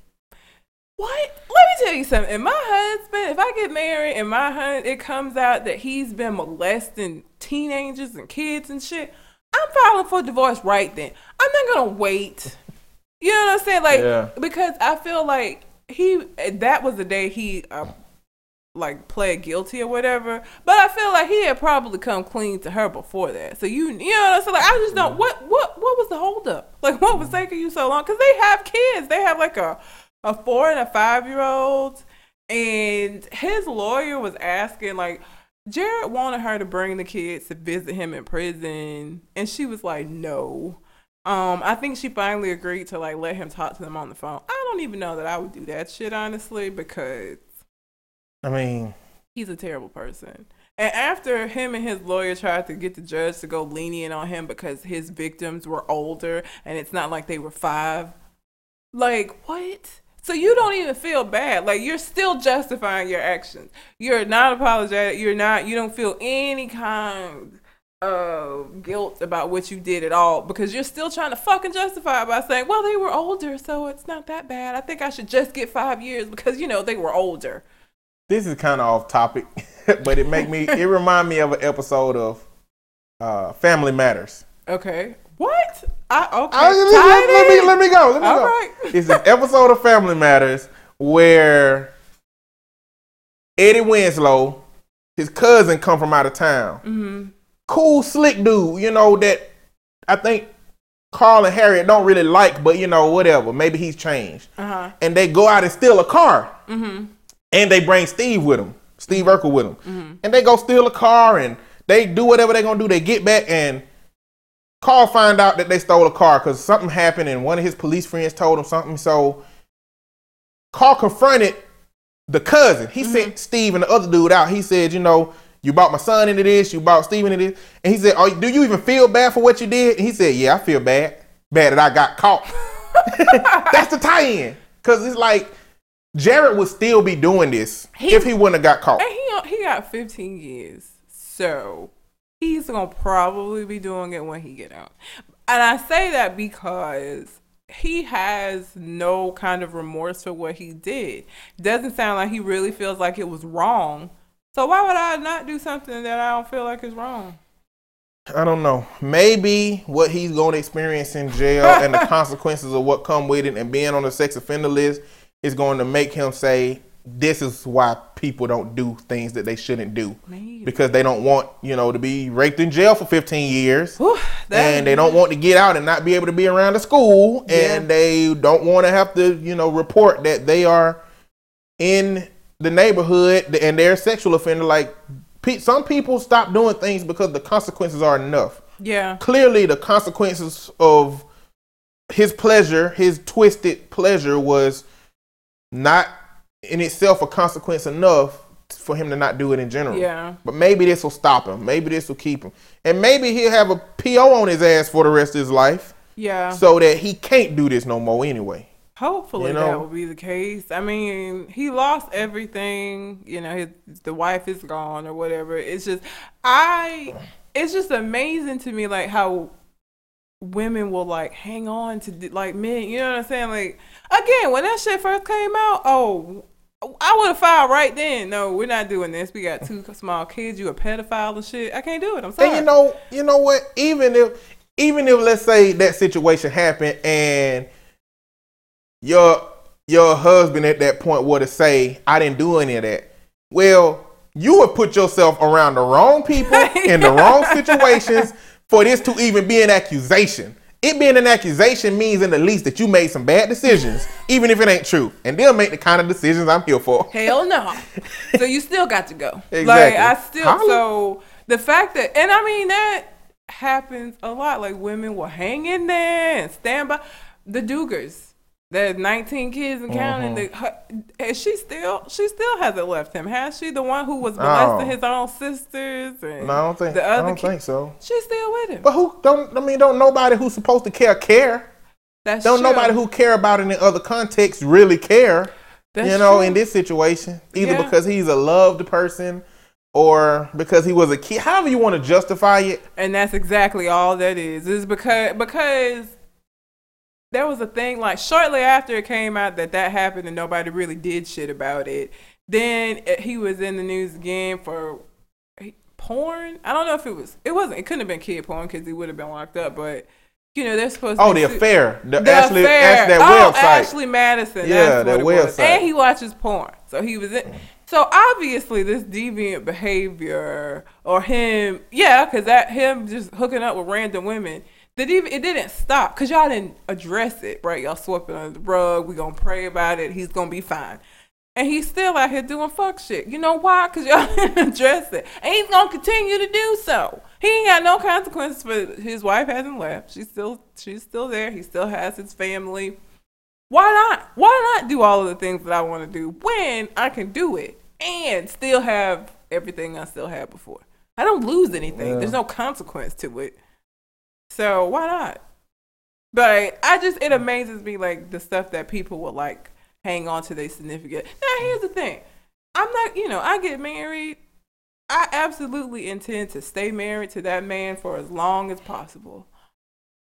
What? Let me tell you something. My husband, if I get married and my husband, it comes out that he's been molesting teenagers and kids and shit, I'm filing for divorce right then. I'm not gonna wait. You know what I'm saying? Like, Yeah. because I feel like he, that was the day he, uh, like, pled guilty or whatever. But I feel like he had probably come clean to her before that. So you, you know what I'm saying? Like, I just don't. What, what, what was the holdup? Like, what was taking you so long? Because they have kids. They have like a a four and a five year old, and his lawyer was asking like. Jared wanted her to bring the kids to visit him in prison, and she was like, "No." Um, I think she finally agreed to like let him talk to them on the phone. I don't even know that I would do that shit honestly because I mean, he's a terrible person. And after him and his lawyer tried to get the judge to go lenient on him because his victims were older and it's not like they were five, like what? So you don't even feel bad. Like you're still justifying your actions. You're not apologetic. You're not. You don't feel any kind of guilt about what you did at all because you're still trying to fucking justify by saying, "Well, they were older, so it's not that bad. I think I should just get five years because you know they were older." this is kind of off topic, but it make me. It remind me of an episode of uh, Family Matters. Okay. What? I okay. Oh, let, tied let- me let me go. Let me All go. right. It's an episode of Family Matters where Eddie Winslow, his cousin, come from out of town. Mm-hmm. Cool, slick dude. You know that I think Carl and Harriet don't really like, but you know whatever. Maybe he's changed. Uh huh. And they go out and steal a car, Mm-hmm. and they bring Steve with them, Steve Urkel with them, Mm-hmm. and they go steal a car, and they do whatever they're gonna do. They get back and. Carl find out that they stole a car because something happened and one of his police friends told him something. So Carl confronted the cousin. He sent mm-hmm. Steve and the other dude out. He said, you know, you brought my son into this, you brought Steve into this. And he said, oh, do you even feel bad for what you did? And he said, yeah, I feel bad. Bad that I got caught. That's the tie-in. Because it's like Jared would still be doing this He- if he wouldn't have got caught. And he he got 15 years, so he's gonna probably be doing it when he get out. And I say that because he has no kind of remorse for what he did. Doesn't sound like he really feels like it was wrong So why would I not do something that I don't feel like is wrong? I don't know. Maybe what he's going to experience in jail and the consequences of what come with it and being on the sex offender list is going to make him say, this is why people don't do things that they shouldn't do Maybe. because they don't want you know to be raped in jail for 15 years Whew, and they don't want to get out and not be able to be around the school Yeah. and they don't want to have to you know report that they are in the neighborhood and they're a sexual offender like some people stop doing things because the consequences are enough Yeah. clearly the consequences of his pleasure, his twisted pleasure was not in itself a consequence enough for him to not do it in general. Yeah. But maybe this will stop him. Maybe this will keep him. And maybe he'll have a PO on his ass for the rest of his life Yeah. so that he can't do this no more anyway. Hopefully You know? that will be the case. I mean, he lost everything. You know, his the wife is gone or whatever. It's just I. It's just amazing to me, like how women will like hang on to like men. You know what I'm saying? Like again, when that shit first came out, oh. I would have filed right then. No, we're not doing this. We got two small kids. You a pedophile and shit. I can't do it. I'm sorry. And you know, you know what? Even if, even if let's say that situation happened and your your husband at that point were to say, "I didn't do any of that," well, you would put yourself around the wrong people in the wrong situations for this to even be an accusation. It being an accusation means, in the least, that you made some bad decisions, even if it ain't true, and they'll make the kind of decisions I'm here for. Hell no. so you still got to go. Like Exactly. I still Holla. so the fact that and I mean that happens a lot. Like women will hang in there and stand by the Duggars. There's 19 kids and counting. Mm-hmm. The, her, and she still she still hasn't left him, has she? The one who was molesting Oh. his own sisters and No, I don't think. the I don't think so. She's still with him. But who don't? I mean, don't nobody who's supposed to care care. That's Don't true. nobody who care about it in other contexts really care. That's you know, true. in this situation, either Yeah. because he's a loved person or because he was a kid. However you want to justify it. And that's exactly all that is. Is because because there was a thing like shortly after it came out that that happened and nobody really did shit about it. Then uh, he was in the news again for porn. I don't know if it was. It wasn't. It couldn't have been kid porn because he would have been locked up. But you know they're supposed. Oh, to the affair. The, the Ashley, affair. Ash, that oh, website. Ashley Madison. Yeah, that's that what it was. website. And he watches porn. So he was in. So obviously, this deviant behavior, or him, yeah, because that him just hooking up with random women, that even it didn't stop because y'all didn't address it, right? Y'all swept it under the rug. We gonna pray about it. He's gonna be fine. And he's still out here doing fuck shit. You know why? Because y'all didn't address it. And he's going to continue to do so. He ain't got no consequences for his wife hasn't left. She's still she's still there. He still has his family. Why not? Why not do all of the things that I want to do when I can do it and still have everything I still had before? I don't lose anything. Yeah. There's no consequence to it. So why not? But I just it amazes me like the stuff that people will like hang on to their significant. Now here's the thing. I'm not, you know, I get married. I absolutely intend to stay married to that man for as long as possible.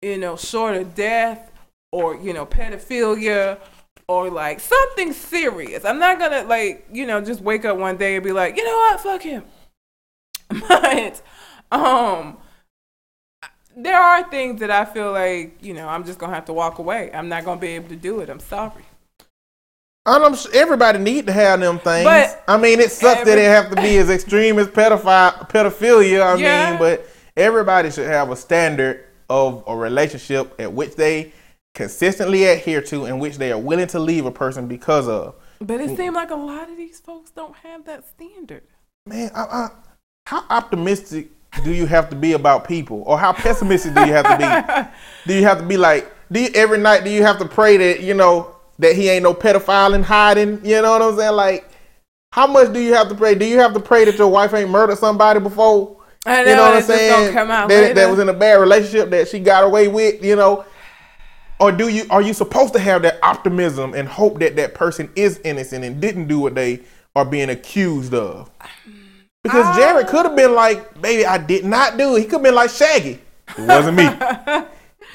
You know, short of death or, you know, pedophilia or like something serious. I'm not gonna like, you know, just wake up one day and be like, you know what, fuck him. But um there are things that I feel like, you know, I'm just gonna have to walk away. I'm not gonna be able to do it. I'm sorry. I'm everybody need to have them things. But I mean, it sucks that it have to be as extreme as pedophile, pedophilia. I Yeah. mean, but everybody should have a standard of a relationship at which they consistently adhere to, and which they are willing to leave a person because of. But it seems like a lot of these folks don't have that standard. Man, I, I, how optimistic do you have to be about people, or how pessimistic do you have to be? do you have to be like, do you, every night do you have to pray that you know that he ain't no pedophile and hiding? You know what I'm saying? Like, how much do you have to pray? Do you have to pray that your wife ain't murdered somebody before? I know, you know what I'm saying? gonna come out that, that was in a bad relationship that she got away with. You know. Or do you are you supposed to have that optimism and hope that that person is innocent and didn't do what they are being accused of? Because ah. Jared could have been like, "Baby, I did not do it." He could have been like Shaggy. It wasn't me.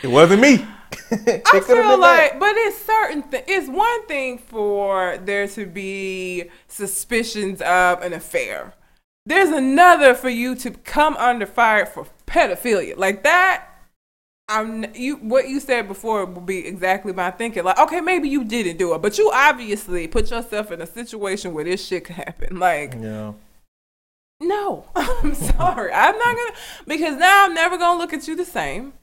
it wasn't me. It I could have feel been like, that. but it's certain. Th- it's one thing for there to be suspicions of an affair. There's another for you to come under fire for pedophilia. Like that, I'm you. What you said before would be exactly my thinking. Like, okay, maybe you didn't do it, but you obviously put yourself in a situation where this shit could happen. Like, Yeah. No, I'm sorry. I'm not gonna because now I'm never gonna look at you the same.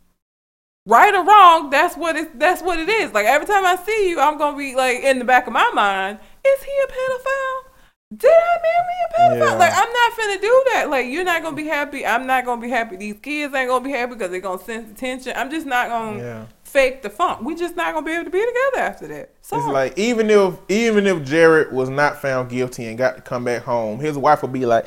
Right or wrong, that's what it that's what it is. Like every time I see you, I'm gonna be like in the back of my mind, is he a pedophile? Did I marry a pedophile? Yeah. Like I'm not finna do that. Like you're not gonna be happy. I'm not gonna be happy. These kids ain't gonna be happy because they're gonna sense attention. I'm just not gonna Yeah. fake the funk. We just not gonna be able to be together after that. It's like even if even if Jared was not found guilty and got to come back home, his wife would be like,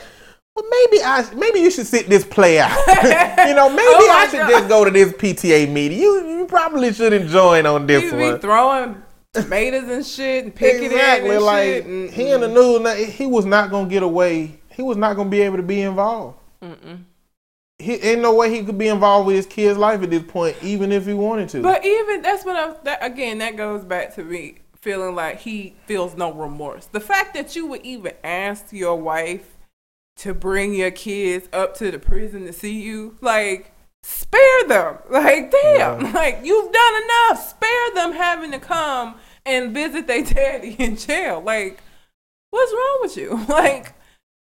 "Well, maybe I maybe you should sit this play out. you know, maybe Oh I should God. just go to this PTA meeting. You you probably shouldn't join on this one." be throwing tomatoes and shit and picking exactly. it and like shit. And, he in the news, he was not gonna get away. He was not gonna be able to be involved. Mm-mm. He ain't no way he could be involved with his kid's life at this point, even if he wanted to. But even that's what I'm. That, again, that goes back to me feeling like he feels no remorse. The fact that you would even ask your wife to bring your kids up to the prison to see you, like spare them. Like damn, Yeah. like you've done enough. Spare them having to come and visit their daddy in jail. Like what's wrong with you? Like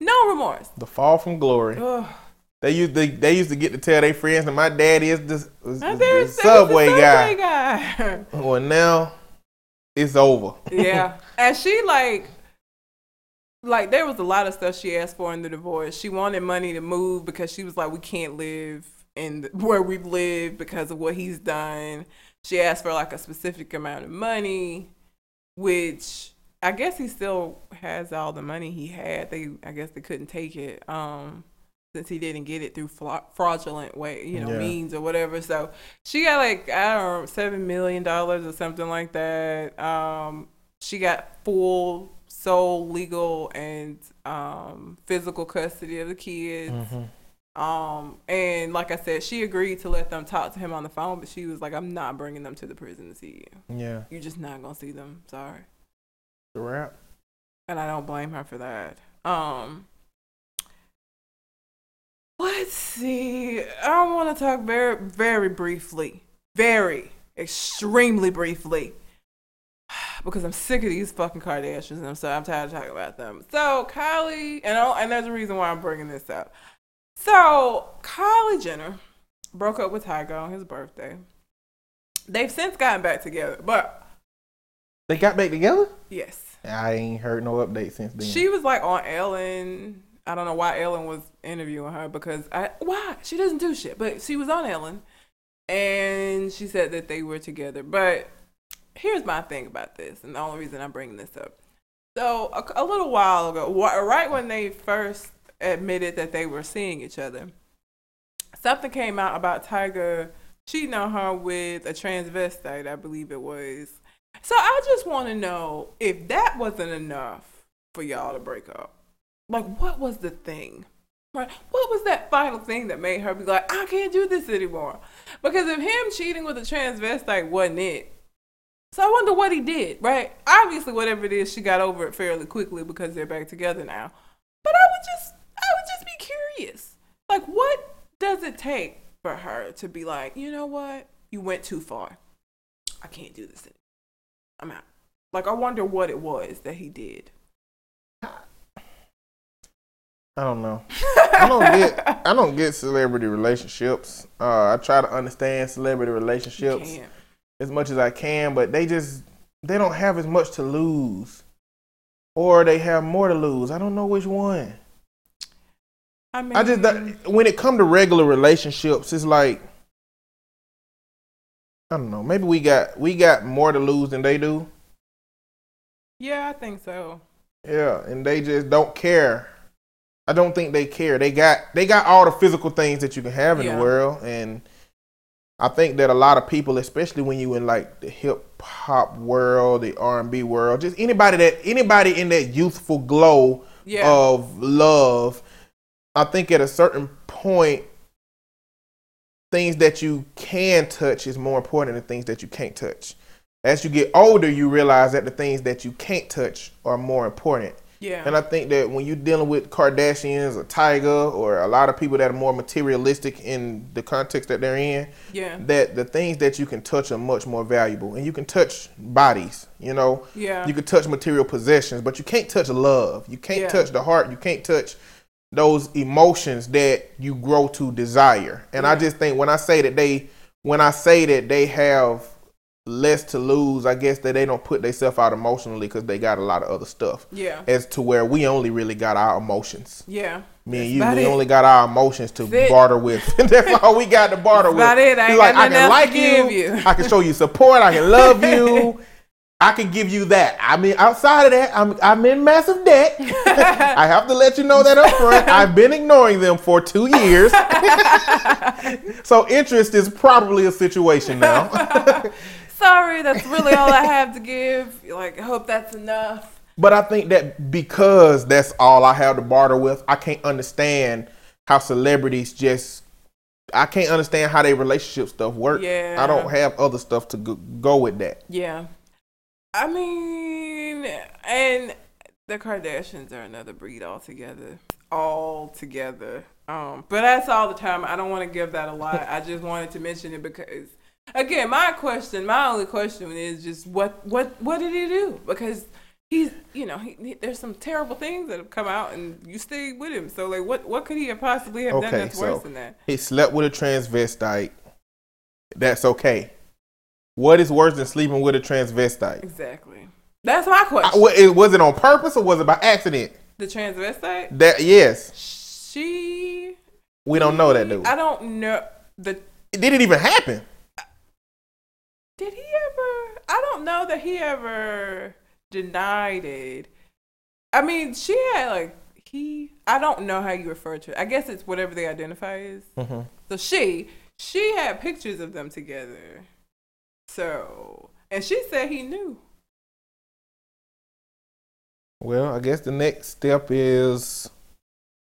no remorse. the fall from glory. Ugh. They used to they used to get to tell their friends that my daddy is the, is And the there's- there's a subway guy. Subway guy. Well, now it's over. yeah. And she like like there was a lot of stuff she asked for in the divorce. She wanted money to move because she was like, we can't live in the, where we've lived because of what he's done. She asked for like a specific amount of money, which I guess he still has all the money he had. They I guess they couldn't take it. Um since he didn't get it through fraudulent way, you know, Yeah. means or whatever. So she got like I don't know, seven million dollars or something like that. Um, she got full sole legal and um, physical custody of the kids. Mm-hmm. Um, and like I said, she agreed to let them talk to him on the phone, but she was like, "I'm not bringing them to the prison to see you. Yeah, You're just not gonna see them. Sorry." the wrap. and I don't blame her for that. Um, let's see. I want to talk very, very briefly, very extremely briefly, because I'm sick of these fucking Kardashians, and I'm so I'm tired of talking about them. So Kylie, and I, and there's a reason why I'm bringing this up. So Kylie Jenner broke up with Tyga on his birthday. They've since gotten back together, but They got back together. yes. I ain't heard no update since then. She was like on Ellen. I don't know why Ellen was interviewing her because I why she doesn't do shit, but she was on Ellen, and she said that they were together. But here's my thing about this, and the only reason I'm bringing this up. So a, a little while ago, wh- right when they first admitted that they were seeing each other, something came out about Tyga cheating on her with a transvestite, I believe it was. So I just want to know if that wasn't enough for y'all to break up. Like, what was the thing? Right? What was that final thing that made her be like, I can't do this anymore? Because if him cheating with a transvestite wasn't it, so I wonder what he did, right? Obviously, whatever it is, she got over it fairly quickly because they're back together now. But I would just, I would just be curious. Like, what does it take for her to be like, you know what? You went too far. I can't do this anymore. I'm out. Like, I wonder what it was that he did. I don't know. I don't get. I don't get celebrity relationships. Uh, I try to understand celebrity You relationships can't. As much as I can, but they just they don't have as much to lose, or they have more to lose. I don't know which one. I mean, I just when it come to regular relationships, it's like I don't know. Maybe we got we got more to lose than they do. yeah, I think so. Yeah, and they just don't care. I don't think they care. They got they got all the physical things that you can have in Yeah. the world, and I think that a lot of people, especially when you in like the hip hop world, the R and B world, just anybody that anybody in that youthful glow Yeah. of love, I think at a certain point, things that you can touch is more important than things that you can't touch. As you get older, you realize that the things that you can't touch are more important. Yeah. And I think that when you're dealing with Kardashians or Tyga or a lot of people that are more materialistic in the context that they're in, Yeah. that the things that you can touch are much more valuable. And you can touch bodies, you know. Yeah. You can touch material possessions, but you can't touch love. You can't Yeah. touch the heart. You can't touch those emotions that you grow to desire. And I just think when I say that they when I say that they have less to lose, I guess that they don't put themselves out emotionally because they got a lot of other stuff. Yeah. As to where we only really got our emotions. Yeah. Me and you, we it. only got our emotions to barter with. That's all we got to barter with. about it. I ain't like, I can like you, you." I can show you support. I can love you. I can give you that. I mean, outside of that, I'm I'm in massive debt. I have to let you know that up front. I've been ignoring them for two years. so interest is probably a situation now. Sorry, that's really all I have to give. Like, I hope that's enough. But I think that because that's all I have to barter with, I can't understand how celebrities just. I can't understand how their relationship stuff work. Yeah. I don't have other stuff to go, with that. Yeah. I mean, and the Kardashians are another breed altogether. Altogether. Um, but that's all the time. I don't want to give that a lot. I just wanted to mention it because, again, my question, my only question is just what, what, what did he do? Because he's, you know, he, he, there's some terrible things that have come out, and you stayed with him. So, like, what, what could he have possibly have done that's so worse than that? he slept with a transvestite. That's okay. What is worse than sleeping with a transvestite? Exactly. That's my question. wa- it- was it on purpose or was it by accident? the transvestite. That yes, She. we don't know that dude. I don't know the. Did it even happen? Did he ever? I don't know that he ever denied it. I mean, she had like he. I don't know how you refer to it. I guess it's whatever they identify as. Mm-hmm. So she she had pictures of them together. So and she said he knew. Well, I guess the next step is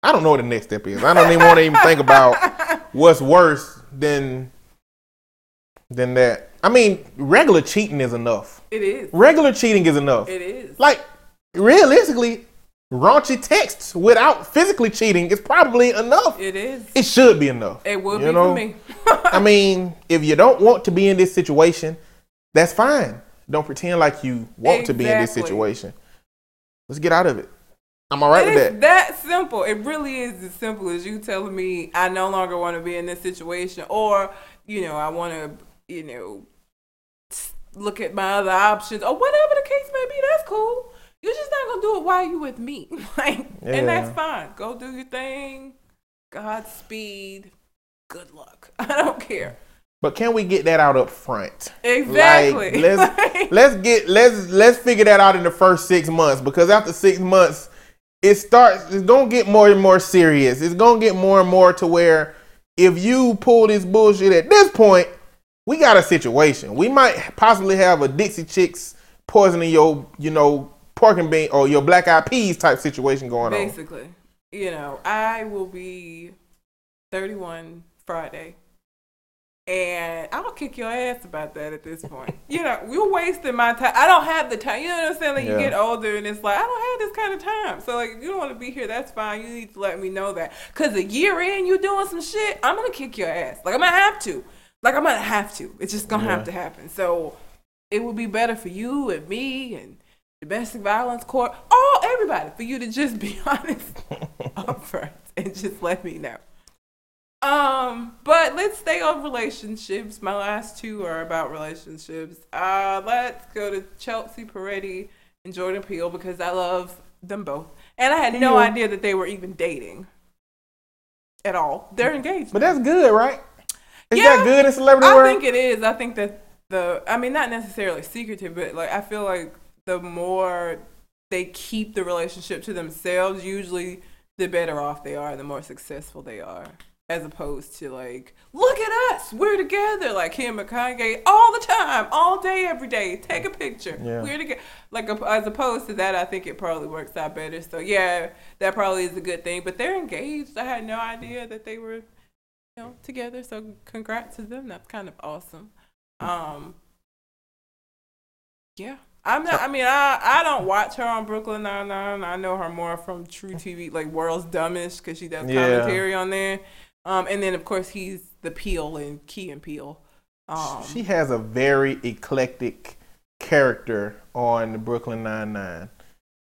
I don't know what the next step is. I don't even want to even think about what's worse than than that. I mean, regular cheating is enough. It is. Regular cheating is enough. It is. Like realistically, raunchy texts without physically cheating is probably enough. It is. It should be enough. It would you be know? for me. I mean, if you don't want to be in this situation, that's fine. Don't pretend like you want to be in this situation. Let's get out of it. I'm all right It with that. that simple. It really is as simple as you telling me I no longer want to be in this situation, or you know I want to, you know, look at my other options, or whatever the case may be. That's cool. You're just not gonna do it while you with me, like, Yeah. and that's fine. Go do your thing. Godspeed. Good luck. I don't care. But can we get that out up front? Exactly. Like, let's let's get let's let's figure that out in the first six months because after six months, it starts. It's gonna get more and more serious. It's gonna get more and more to where if you pull this bullshit at this point, we got a situation. We might possibly have a Dixie Chicks poisoning your you know pork and bean or your black eyed peas type situation going on. Basically, you know, I will be 31 Friday. And I'll kick your ass about that at this point. you know, you're wasting my time. I don't have the time. You know what I'm saying? Like, Yeah. you get older and it's like, I don't have this kind of time. So, like, if you don't want to be here, that's fine. You need to let me know that. Because a year in, you doing some shit, I'm going to kick your ass. Like, I'm going to have to. Like, I'm going to have to. It's just to Yeah. have to happen. So, it would be better for you and me and domestic violence court, all everybody, for you to just be honest up front and just let me know. Um, but let's stay on relationships. My last two are about relationships. Uh, let's go to Chelsea Peretti and Jordan Peele because I love them both, and I had no idea that they were even dating at all. They're engaged. But that's good, right? Is Yeah, that good in celebrity I world? think it is. I think that the I mean not necessarily secretive, but like I feel like the more they keep the relationship to themselves, usually the better off they are, the more successful they are. As opposed to like, look at us, we're together, like him and Kanye all the time, all day, every day. Take a picture, Yeah. we're together. Like as opposed to that, I think it probably works out better. So yeah, that probably is a good thing. But they're engaged. I had no idea that they were you know, together. So congrats to them. That's kind of awesome. Um, yeah, I'm not. I mean, I I don't watch her on Brooklyn Nine Nine. I know her more from truTV, like World's Dumbest, because she does Yeah. commentary on there. Um, and then of course he's the Peele and Key and Peele. Um, she has a very eclectic character on the Brooklyn Nine Nine.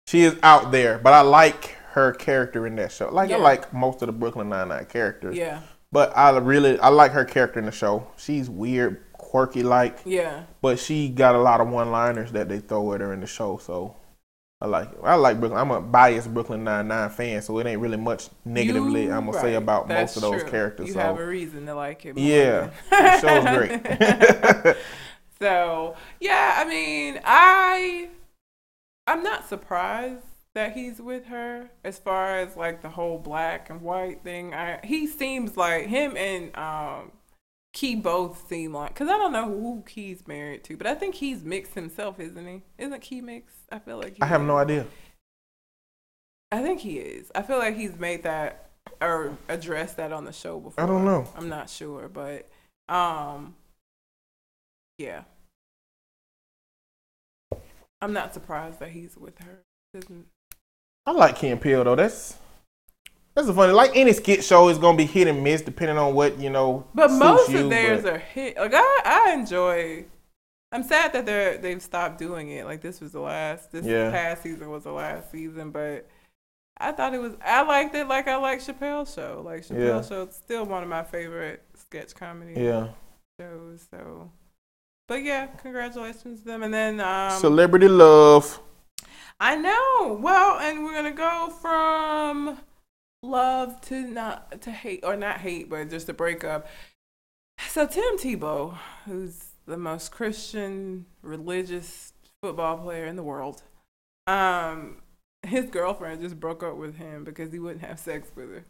She is out there, but I like her character in that show. Like Yeah. I like most of the Brooklyn Nine Nine characters. yeah, But I really I like her character in the show. She's weird, quirky like, yeah, but she got a lot of one liners that they throw at her in the show. So I like it. I like Brooklyn. I'm a biased Brooklyn Nine Nine fan, so it ain't really much negatively You- I'm gonna say about That's most of those true. characters. You so have a reason to like it. Yeah, the show's great. So yeah, I mean, I I'm not surprised that he's with her as far as like the whole black and white thing. I he seems like him and um Key both seem like because I don't know who Key's married to, but I think he's mixed himself, isn't he? Isn't Key mixed? I feel like he I have is. no idea. I think he is. I feel like he's made that or addressed that on the show before. I don't know. I'm not sure, but um, yeah. I'm not surprised that he's with her. Doesn't- I like Ken Peele though. That's that's a funny. Like any skit show is gonna be hit and miss depending on what you know. But most you, of theirs but- are hit. Like I, I enjoy. I'm sad that they're they've stopped doing it. Like this was the last. This Yeah. past season was the last season, but. I thought it was. I liked it like I like Chappelle's show. Like Chappelle's show, it's still one of my favorite sketch comedy Yeah. shows. So, but yeah, congratulations to them. And then um, Celebrity love. I know. Well, and we're gonna go from love to not to hate or not hate, but just a breakup. So Tim Tebow, who's the most Christian, religious football player in the world, um, his girlfriend just broke up with him because he wouldn't have sex with her.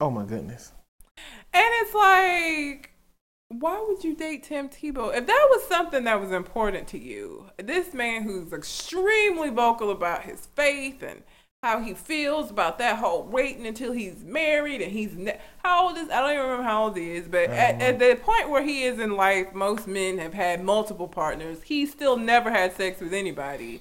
Oh my goodness. And it's like, why would you date Tim Tebow? If that was something that was important to you, this man who's extremely vocal about his faith and how he feels about that whole waiting until he's married and he's ne- how old is I don't even remember how old he is, but at, mm-hmm. at the point where he is in life, most men have had multiple partners. He still never had sex with anybody.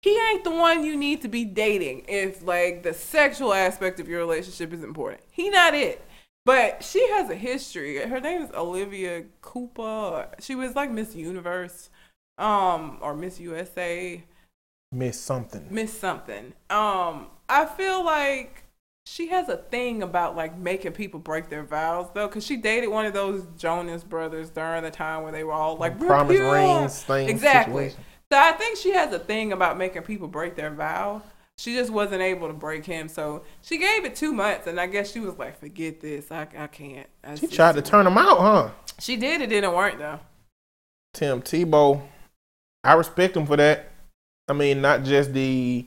He ain't the one you need to be dating if like the sexual aspect of your relationship is important. He not it. But she has a history. Her name is Olivia Culpo. She was like Miss Universe, um, or Miss USA, Miss something. Miss something. Um, I feel like she has a thing about like making people break their vows though, because she dated one of those Jonas brothers during the time where they were all like "We're Promise pure." rings thing. Exactly. situation. So I think she has a thing about making people break their vow. She just wasn't able to break him, so she gave it two months, and I guess she was like, "Forget this, I, I can't." I She tried to turn him out, huh? She did. It didn't work though. Tim Tebow. I respect him for that. I mean, not just the,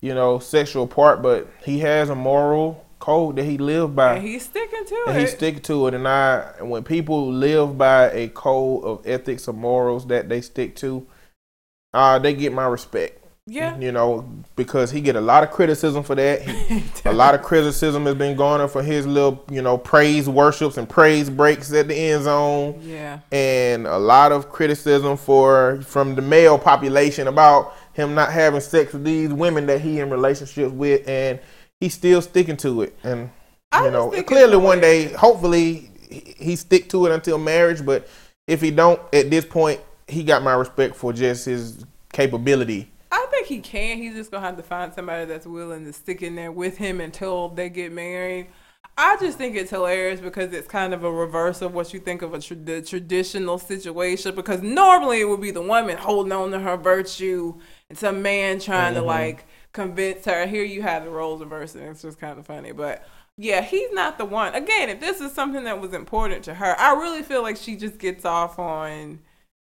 you know, sexual part, but he has a moral code that he lived by. And he's sticking to and it. he stick to it. And I, when people live by a code of ethics or morals that they stick to, uh, they get my respect. Yeah. You know, because he get a lot of criticism for that. He, a lot of criticism has been going on for his little, you know, praise worships and praise breaks at the end zone, Yeah. and a lot of criticism for from the male population about him not having sex with these women that he in relationships with, and he's still sticking to it. And I you know, clearly one day, hopefully, he, he stick to it until marriage. But if he don't, at this point, he got my respect for just his capability. I think he can. He's just gonna have to find somebody that's willing to stick in there with him until they get married. I just think it's hilarious because it's kind of a reverse of what you think of a tra- the traditional situation. Because normally it would be the woman holding on to her virtue and some man trying to mm-hmm. like convince her. Here you have the roles reversed, and it's just kind of funny. But yeah, he's not the one. Again, if this is something that was important to her, I really feel like she just gets off on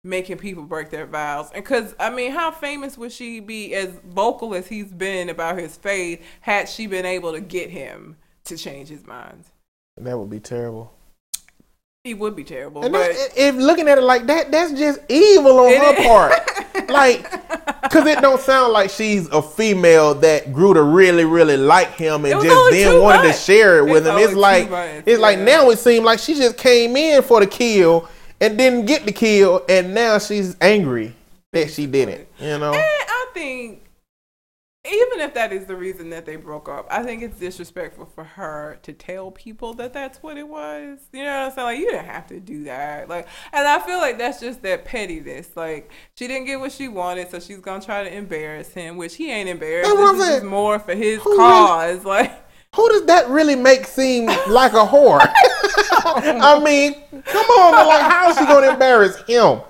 making people break their vows. And because, I mean, how famous would she be as vocal as he's been about his faith had she been able to get him to change his mind? That would be terrible. He would be terrible. And but if looking at it like that, that's just evil on her is. part. like, cause it don't sound like she's a female that grew to really, really like him and just then wanted months. to share it with It's him. It's like it's like now it seems like she just came in for the kill and didn't get the kill, and now she's angry. that she didn't. You know. And I think even if that is the reason that they broke up, I think it's disrespectful for her to tell people that that's what it was. You know what I'm saying? Like you didn't have to do that. Like, and I feel like that's just that pettiness. Like she didn't get what she wanted, so she's gonna try to embarrass him, which he ain't embarrassed. This is more for his Who cause. Like. Who does that really make seem like a whore? I mean, come on, like how is she gonna embarrass him?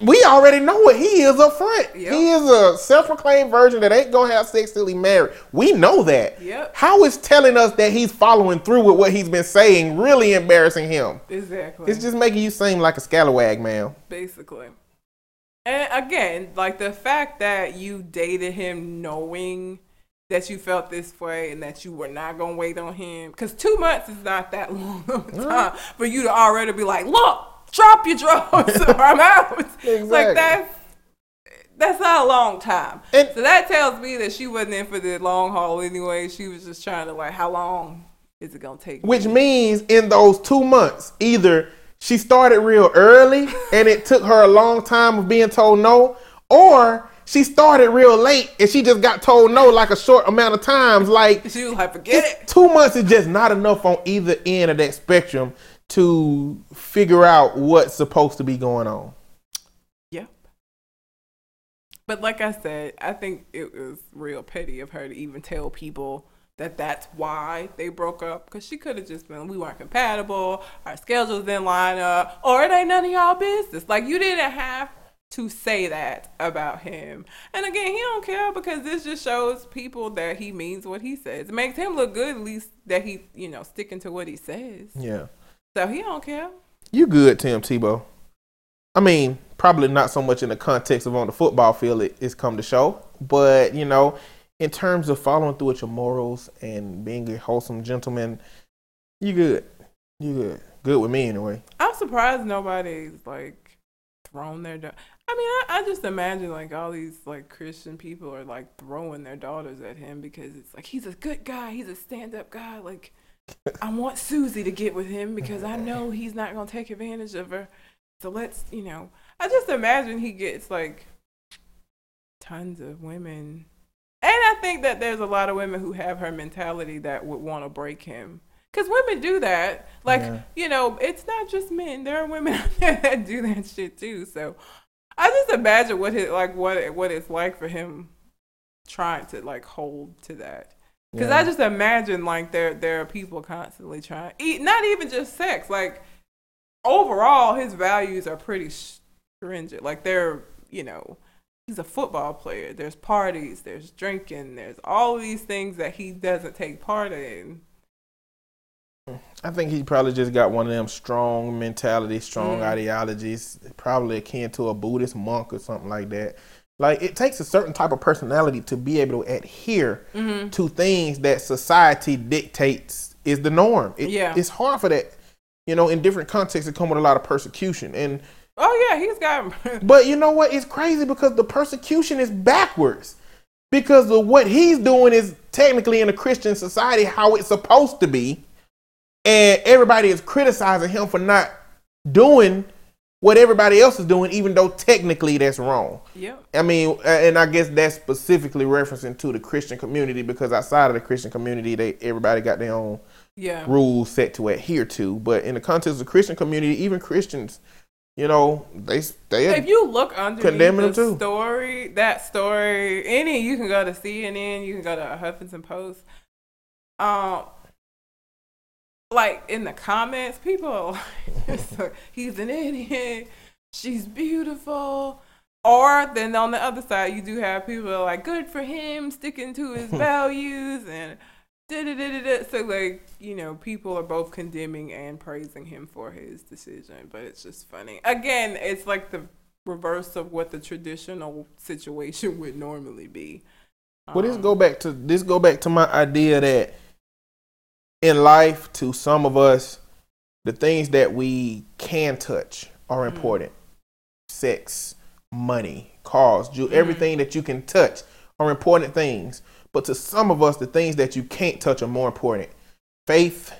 We already know what he is up front. Yep. He is a self-proclaimed virgin that ain't gonna have sex till he married. We know that. Yep. How is telling us that he's following through with what he's been saying really embarrassing him? Exactly. It's just making you seem like a scallywag, man. basically. And again, like the fact that you dated him knowing that you felt this way and that you were not gonna wait on him, because two months is not that long of a time for you to already be like, look, drop your drawers or I'm out. Exactly. Like that's that's not a long time. And- so that tells me that she wasn't in for the long haul anyway. She was just trying to like, how long is it gonna take? Which me? means in those two months, either she started real early and it took her a long time of being told no, or she started real late and she just got told no like a short amount of times. Like she was like, forget it. two months is just not enough on either end of that spectrum to figure out what's supposed to be going on. Yep. But like I said, I think it was real petty of her to even tell people that that's why they broke up. Because she could have just been, we weren't compatible, our schedules didn't line up, or it ain't none of y'all business. Like you didn't have to say that about him. And again, he don't care because this just shows people that he means what he says. It makes him look good, at least that he, you know, sticking to what he says. Yeah. So he don't care. You good, Tim Tebow. I mean, probably not so much in the context of on the football field it, it's come to show, but you know, in terms of following through with your morals and being a wholesome gentleman, you good. You good. Good with me anyway. I'm surprised nobody's like thrown their. Da- I mean, I, I just imagine like all these like Christian people are like throwing their daughters at him because it's like he's a good guy, he's a stand-up guy. Like, I want Susie to get with him because I know he's not gonna take advantage of her. So let's, you know, I just imagine he gets like tons of women. And I think that there's a lot of women who have her mentality that would want to break him. Because women do that. Like, Yeah. you know, it's not just men. There are women out there that do that shit too. So I just imagine what it like what it, what it's like for him trying to like hold to that. Because Yeah. I just imagine like there there are people constantly trying not even just sex like overall his values are pretty stringent like they're you know he's a football player there's parties there's drinking there's all of these things that he doesn't take part in I think he probably just got one of them strong mentality, strong Mm. ideologies, probably akin to a Buddhist monk or something like that. Like it takes a certain type of personality to be able to adhere mm-hmm. to things that society dictates is the norm. It, Yeah. It's hard for that. You know, in different contexts, it come with a lot of persecution. And oh yeah he's got but you know what? It's crazy because the persecution is backwards. Because of what he's doing is technically in a Christian society how it's supposed to be. And everybody is criticizing him for not doing what everybody else is doing, even though technically that's wrong. yep I mean, and I guess that's specifically referencing to the Christian community because outside of the Christian community, they everybody got their own yeah rules set to adhere to. But in the context of the Christian community, even Christians, you know, they they if you look under the too. story, that story, any you can go to CNN, you can go to Huffington Post. Um, like in the comments, people, are like, he's an idiot. She's beautiful. Or then on the other side, you do have people are like, good for him, sticking to his values and. da-da-da-da-da. So like you know, people are both condemning and praising him for his decision, but it's just funny. Again, it's like the reverse of what the traditional situation would normally be. Well, this Um, go back to this go back to my idea that in life, to some of us, the things that we can touch are Mm. important. Sex, money, cars, ju- Mm. everything that you can touch are important things. But to some of us, the things that you can't touch are more important. Faith,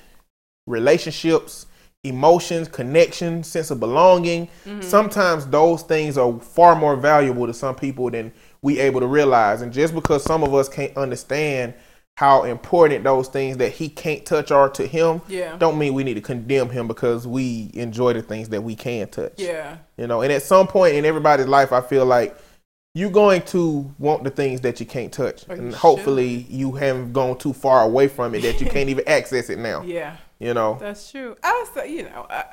relationships, emotions, connection, sense of belonging. Sometimes those things are far more valuable to some people than we able to realize. And just because some of us can't understand how important those things that he can't touch are to him, Yeah. don't mean we need to condemn him because we enjoy the things that we can touch. Yeah. You know, and at some point in everybody's life, I feel like you're going to want the things that you can't touch, Or you and should. hopefully you haven't gone too far away from it that you can't even access it now. Yeah. You know, That's true. I say, you know, I,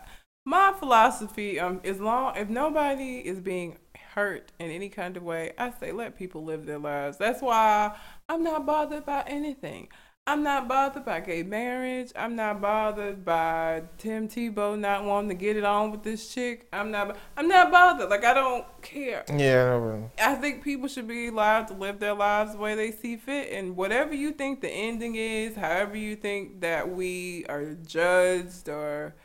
my philosophy, um, as long if nobody is being hurt in any kind of way, I say let people live their lives. That's why I'm not bothered by anything. I'm not bothered by gay marriage. I'm not bothered by Tim Tebow not wanting to get it on with this chick. I'm not. I'm not bothered. Like I don't care. yeah, I think people should be allowed to live their lives the way they see fit, and whatever you think the ending is, however you think that we are judged, or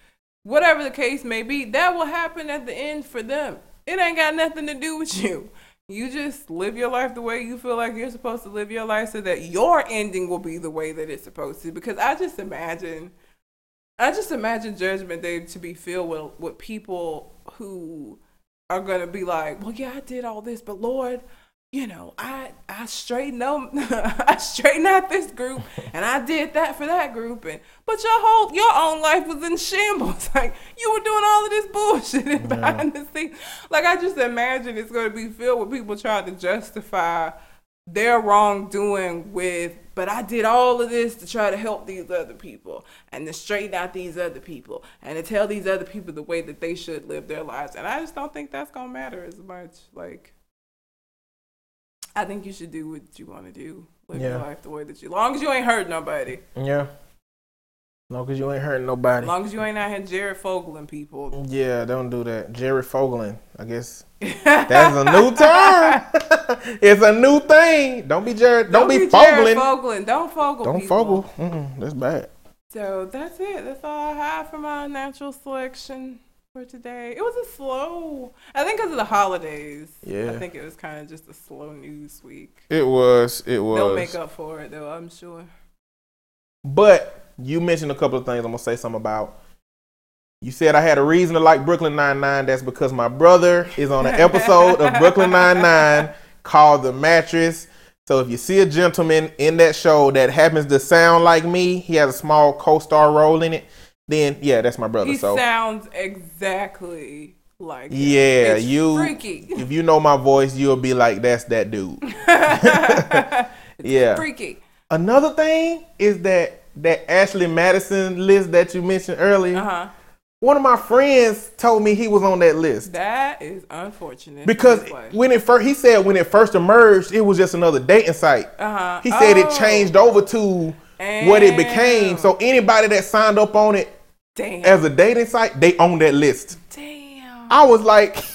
whatever the case may be, that will happen at the end for them. It ain't got nothing to do with you. You just live your life the way you feel like you're supposed to live your life, so that your ending will be the way that it's supposed to. Because I just imagine, I just imagine Judgment Day to be filled with with people who are gonna be like, well, yeah, I did all this, but Lord, you know, I I straightened out, I straightened out this group, and I did that for that group, and but your whole your own life was in shambles. Like you were doing all of this bullshit and behind the scenes. Like I just imagine it's gonna be filled with people trying to justify their wrongdoing with, but I did all of this to try to help these other people and to straighten out these other people and to tell these other people the way that they should live their lives. And I just don't think that's gonna matter as much. Like, I think you should do what you want to do, live your life the way that you, long as you ain't hurt nobody, yeah. Long as you ain't hurting nobody. as long as you ain't out here Jared Fogeling people. Yeah, don't do that. Jerry Fogeling, I guess that's a new term. it's a new thing. Don't be Jared. Don't, be, Jared Fogeling. Fogling. Don't Fogle. Don't people. Fogle. Mm-mm, that's bad. So that's it. That's all I have for my natural selection for today. It was a slow. I think because of the holidays. Yeah. I think it was kind of just a slow news week. It was. It was. They'll make up for it though. I'm sure. But you mentioned a couple of things I'm gonna say something about. You said I had a reason to like Brooklyn Nine Nine. That's because my brother is on an episode of Brooklyn Nine Nine called The Mattress. So if you see a gentleman in that show that happens to sound like me, he has a small co-star role in it. Then yeah, that's my brother. He so sounds exactly like. yeah, It's you. freaky. If you know my voice, you'll be like, that's that dude. yeah. freaky. Another thing is that that Ashley Madison list that you mentioned earlier. Uh huh. One of my friends told me he was on that list That is unfortunate. because when it first, he said when it first emerged, it was just another dating site. Uh huh. He said it changed over to what it became. So anybody that signed up on it Damn. as a dating site, they own that list. Damn. I was like,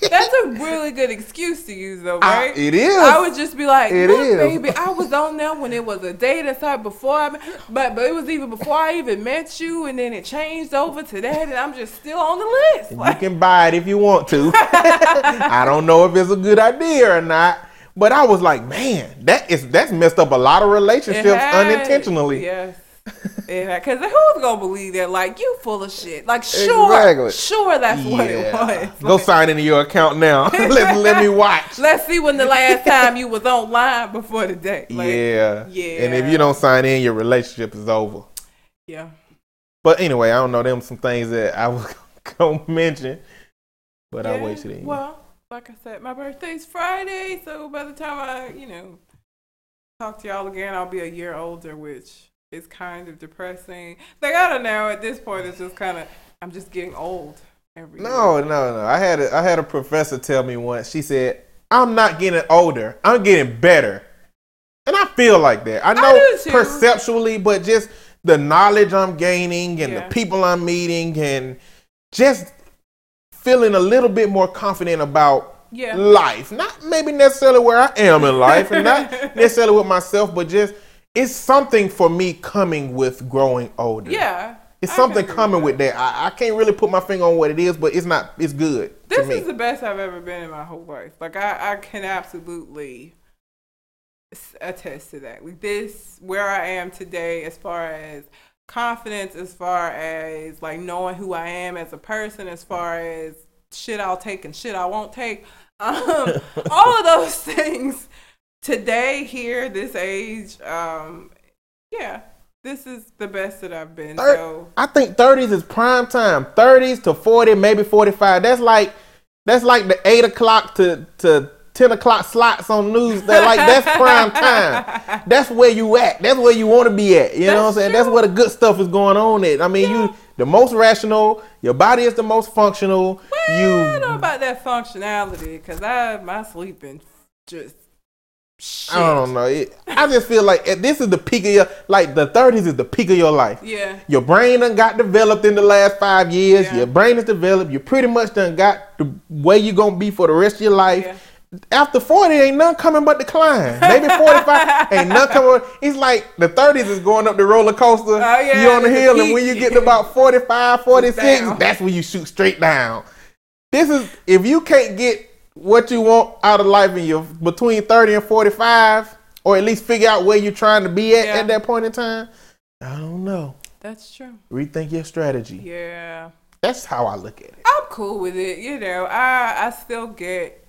That's a really good excuse to use, though, I- right? it is. I would just be like, It "Look, is. baby, I was on there when it was a dating site before I, but but it was even before I even met you, and then it changed over to that, and I'm just still on the list." You can buy it if you want to. I don't know if it's a good idea or not. But I was like, man, that is that's messed up a lot of relationships unintentionally. Yes. Because who's gonna believe that? Like you full of shit. Like sure, Exactly. sure that's what it Yeah. was. Go Like, sign into your account now. let, let me watch. Let's see when the last time you was online before the date. Like, yeah. yeah. And if you don't sign in, your relationship is over. yeah. But anyway, I don't know them some things that I was gonna mention. But I Yeah, wasted it. Well, like I said, my birthday's Friday, so by the time I, you know, talk to y'all again, I'll be a year older, which is kind of depressing. Like I don't know. At this point, it's just kind of I'm just getting old every No, year. no, no. I had a, I had a professor tell me once. She said, "I'm not getting older. I'm getting better." And I feel like that. I know too. perceptually, but just the knowledge I'm gaining and Yeah. the people I'm meeting and just feeling a little bit more confident about Yeah. life. Not maybe necessarily where I am in life and not necessarily with myself, but just it's something for me coming with growing older. Yeah. It's I something coming with that. I, I can't really put my finger on what it is, but it's not. It's good This is the best I've ever been in my whole life. Like I, I can absolutely attest to that. Like this, where I am today, as far as confidence as far as like knowing who I am as a person, as far as shit I'll take and shit I won't take. Um, all of those things today, here, this age, um, yeah, this is the best that I've been. Thir- So I think 30s is prime time. 30s to 40, maybe 45. That's like that's like the eight o'clock to to 10 o'clock slots on news. That like that's prime time. That's where you at. That's where you want to be at. You know what I'm That's saying? That's where the good stuff is going on. At I mean, you the most rational. Your body is the most functional. I don't know about that functionality because I my sleeping just shit. I don't know. It, I just feel like this is the peak of your like the 30s is the peak of your life. Yeah. Your brain done got developed in the last five years. Yeah. Your brain is developed. You pretty much done got the way you're gonna be for the rest of your life. Yeah. After 40, ain't none coming but decline. Maybe 45, ain't none coming. It's like the 30s is going up the roller coaster. Oh, yeah, you on the the hill, and when you get to about 45, 46, Down. that's when you shoot straight down. This is if you can't get what you want out of life in your between 30 and 45, or at least figure out where you're trying to be at Yeah. at that point in time. I don't know. That's true. Rethink your strategy. Yeah. That's how I look at it. I'm cool with it. You know, I I still get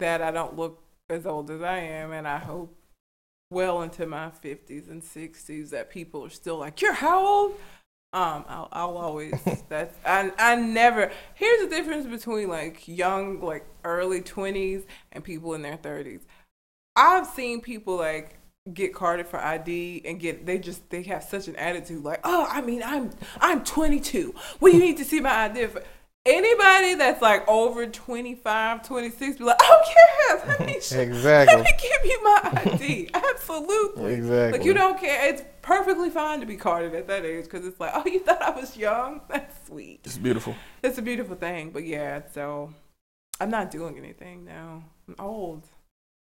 that I don't look as old as I am, and I hope well into my 50s and 60s that people are still like, "You're how old?" Um, I'll, I'll always that's I I never. Here's the difference between like young, like early 20s and people in their 30s. I've seen people like get carded for ID and get they just they have such an attitude like oh I mean I'm I'm 22 well you need to see my ID for anybody that's like over 25 26 be like oh yeah let me Exactly. let me give you my ID absolutely Exactly. like you don't care it's perfectly fine to be carded at that age because it's like oh you thought I was young that's sweet It's beautiful. it's a beautiful thing but yeah so I'm not doing anything now I'm old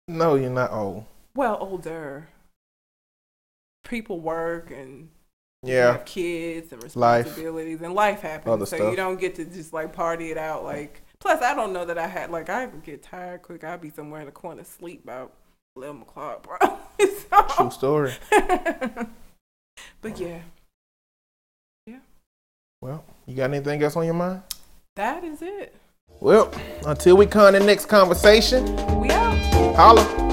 No, you're not old. well, older. People work and Yeah. have kids and Life. responsibilities, and life happens. Other so stuff. you don't get to just like party it out. Like, plus, I don't know that I had like I could get tired quick. I'd be somewhere in the corner sleep about eleven o'clock, bro. True so, story. but yeah, Yeah. Well, you got anything else on your mind? that is it. Well, until we come to the next conversation, We out. holla.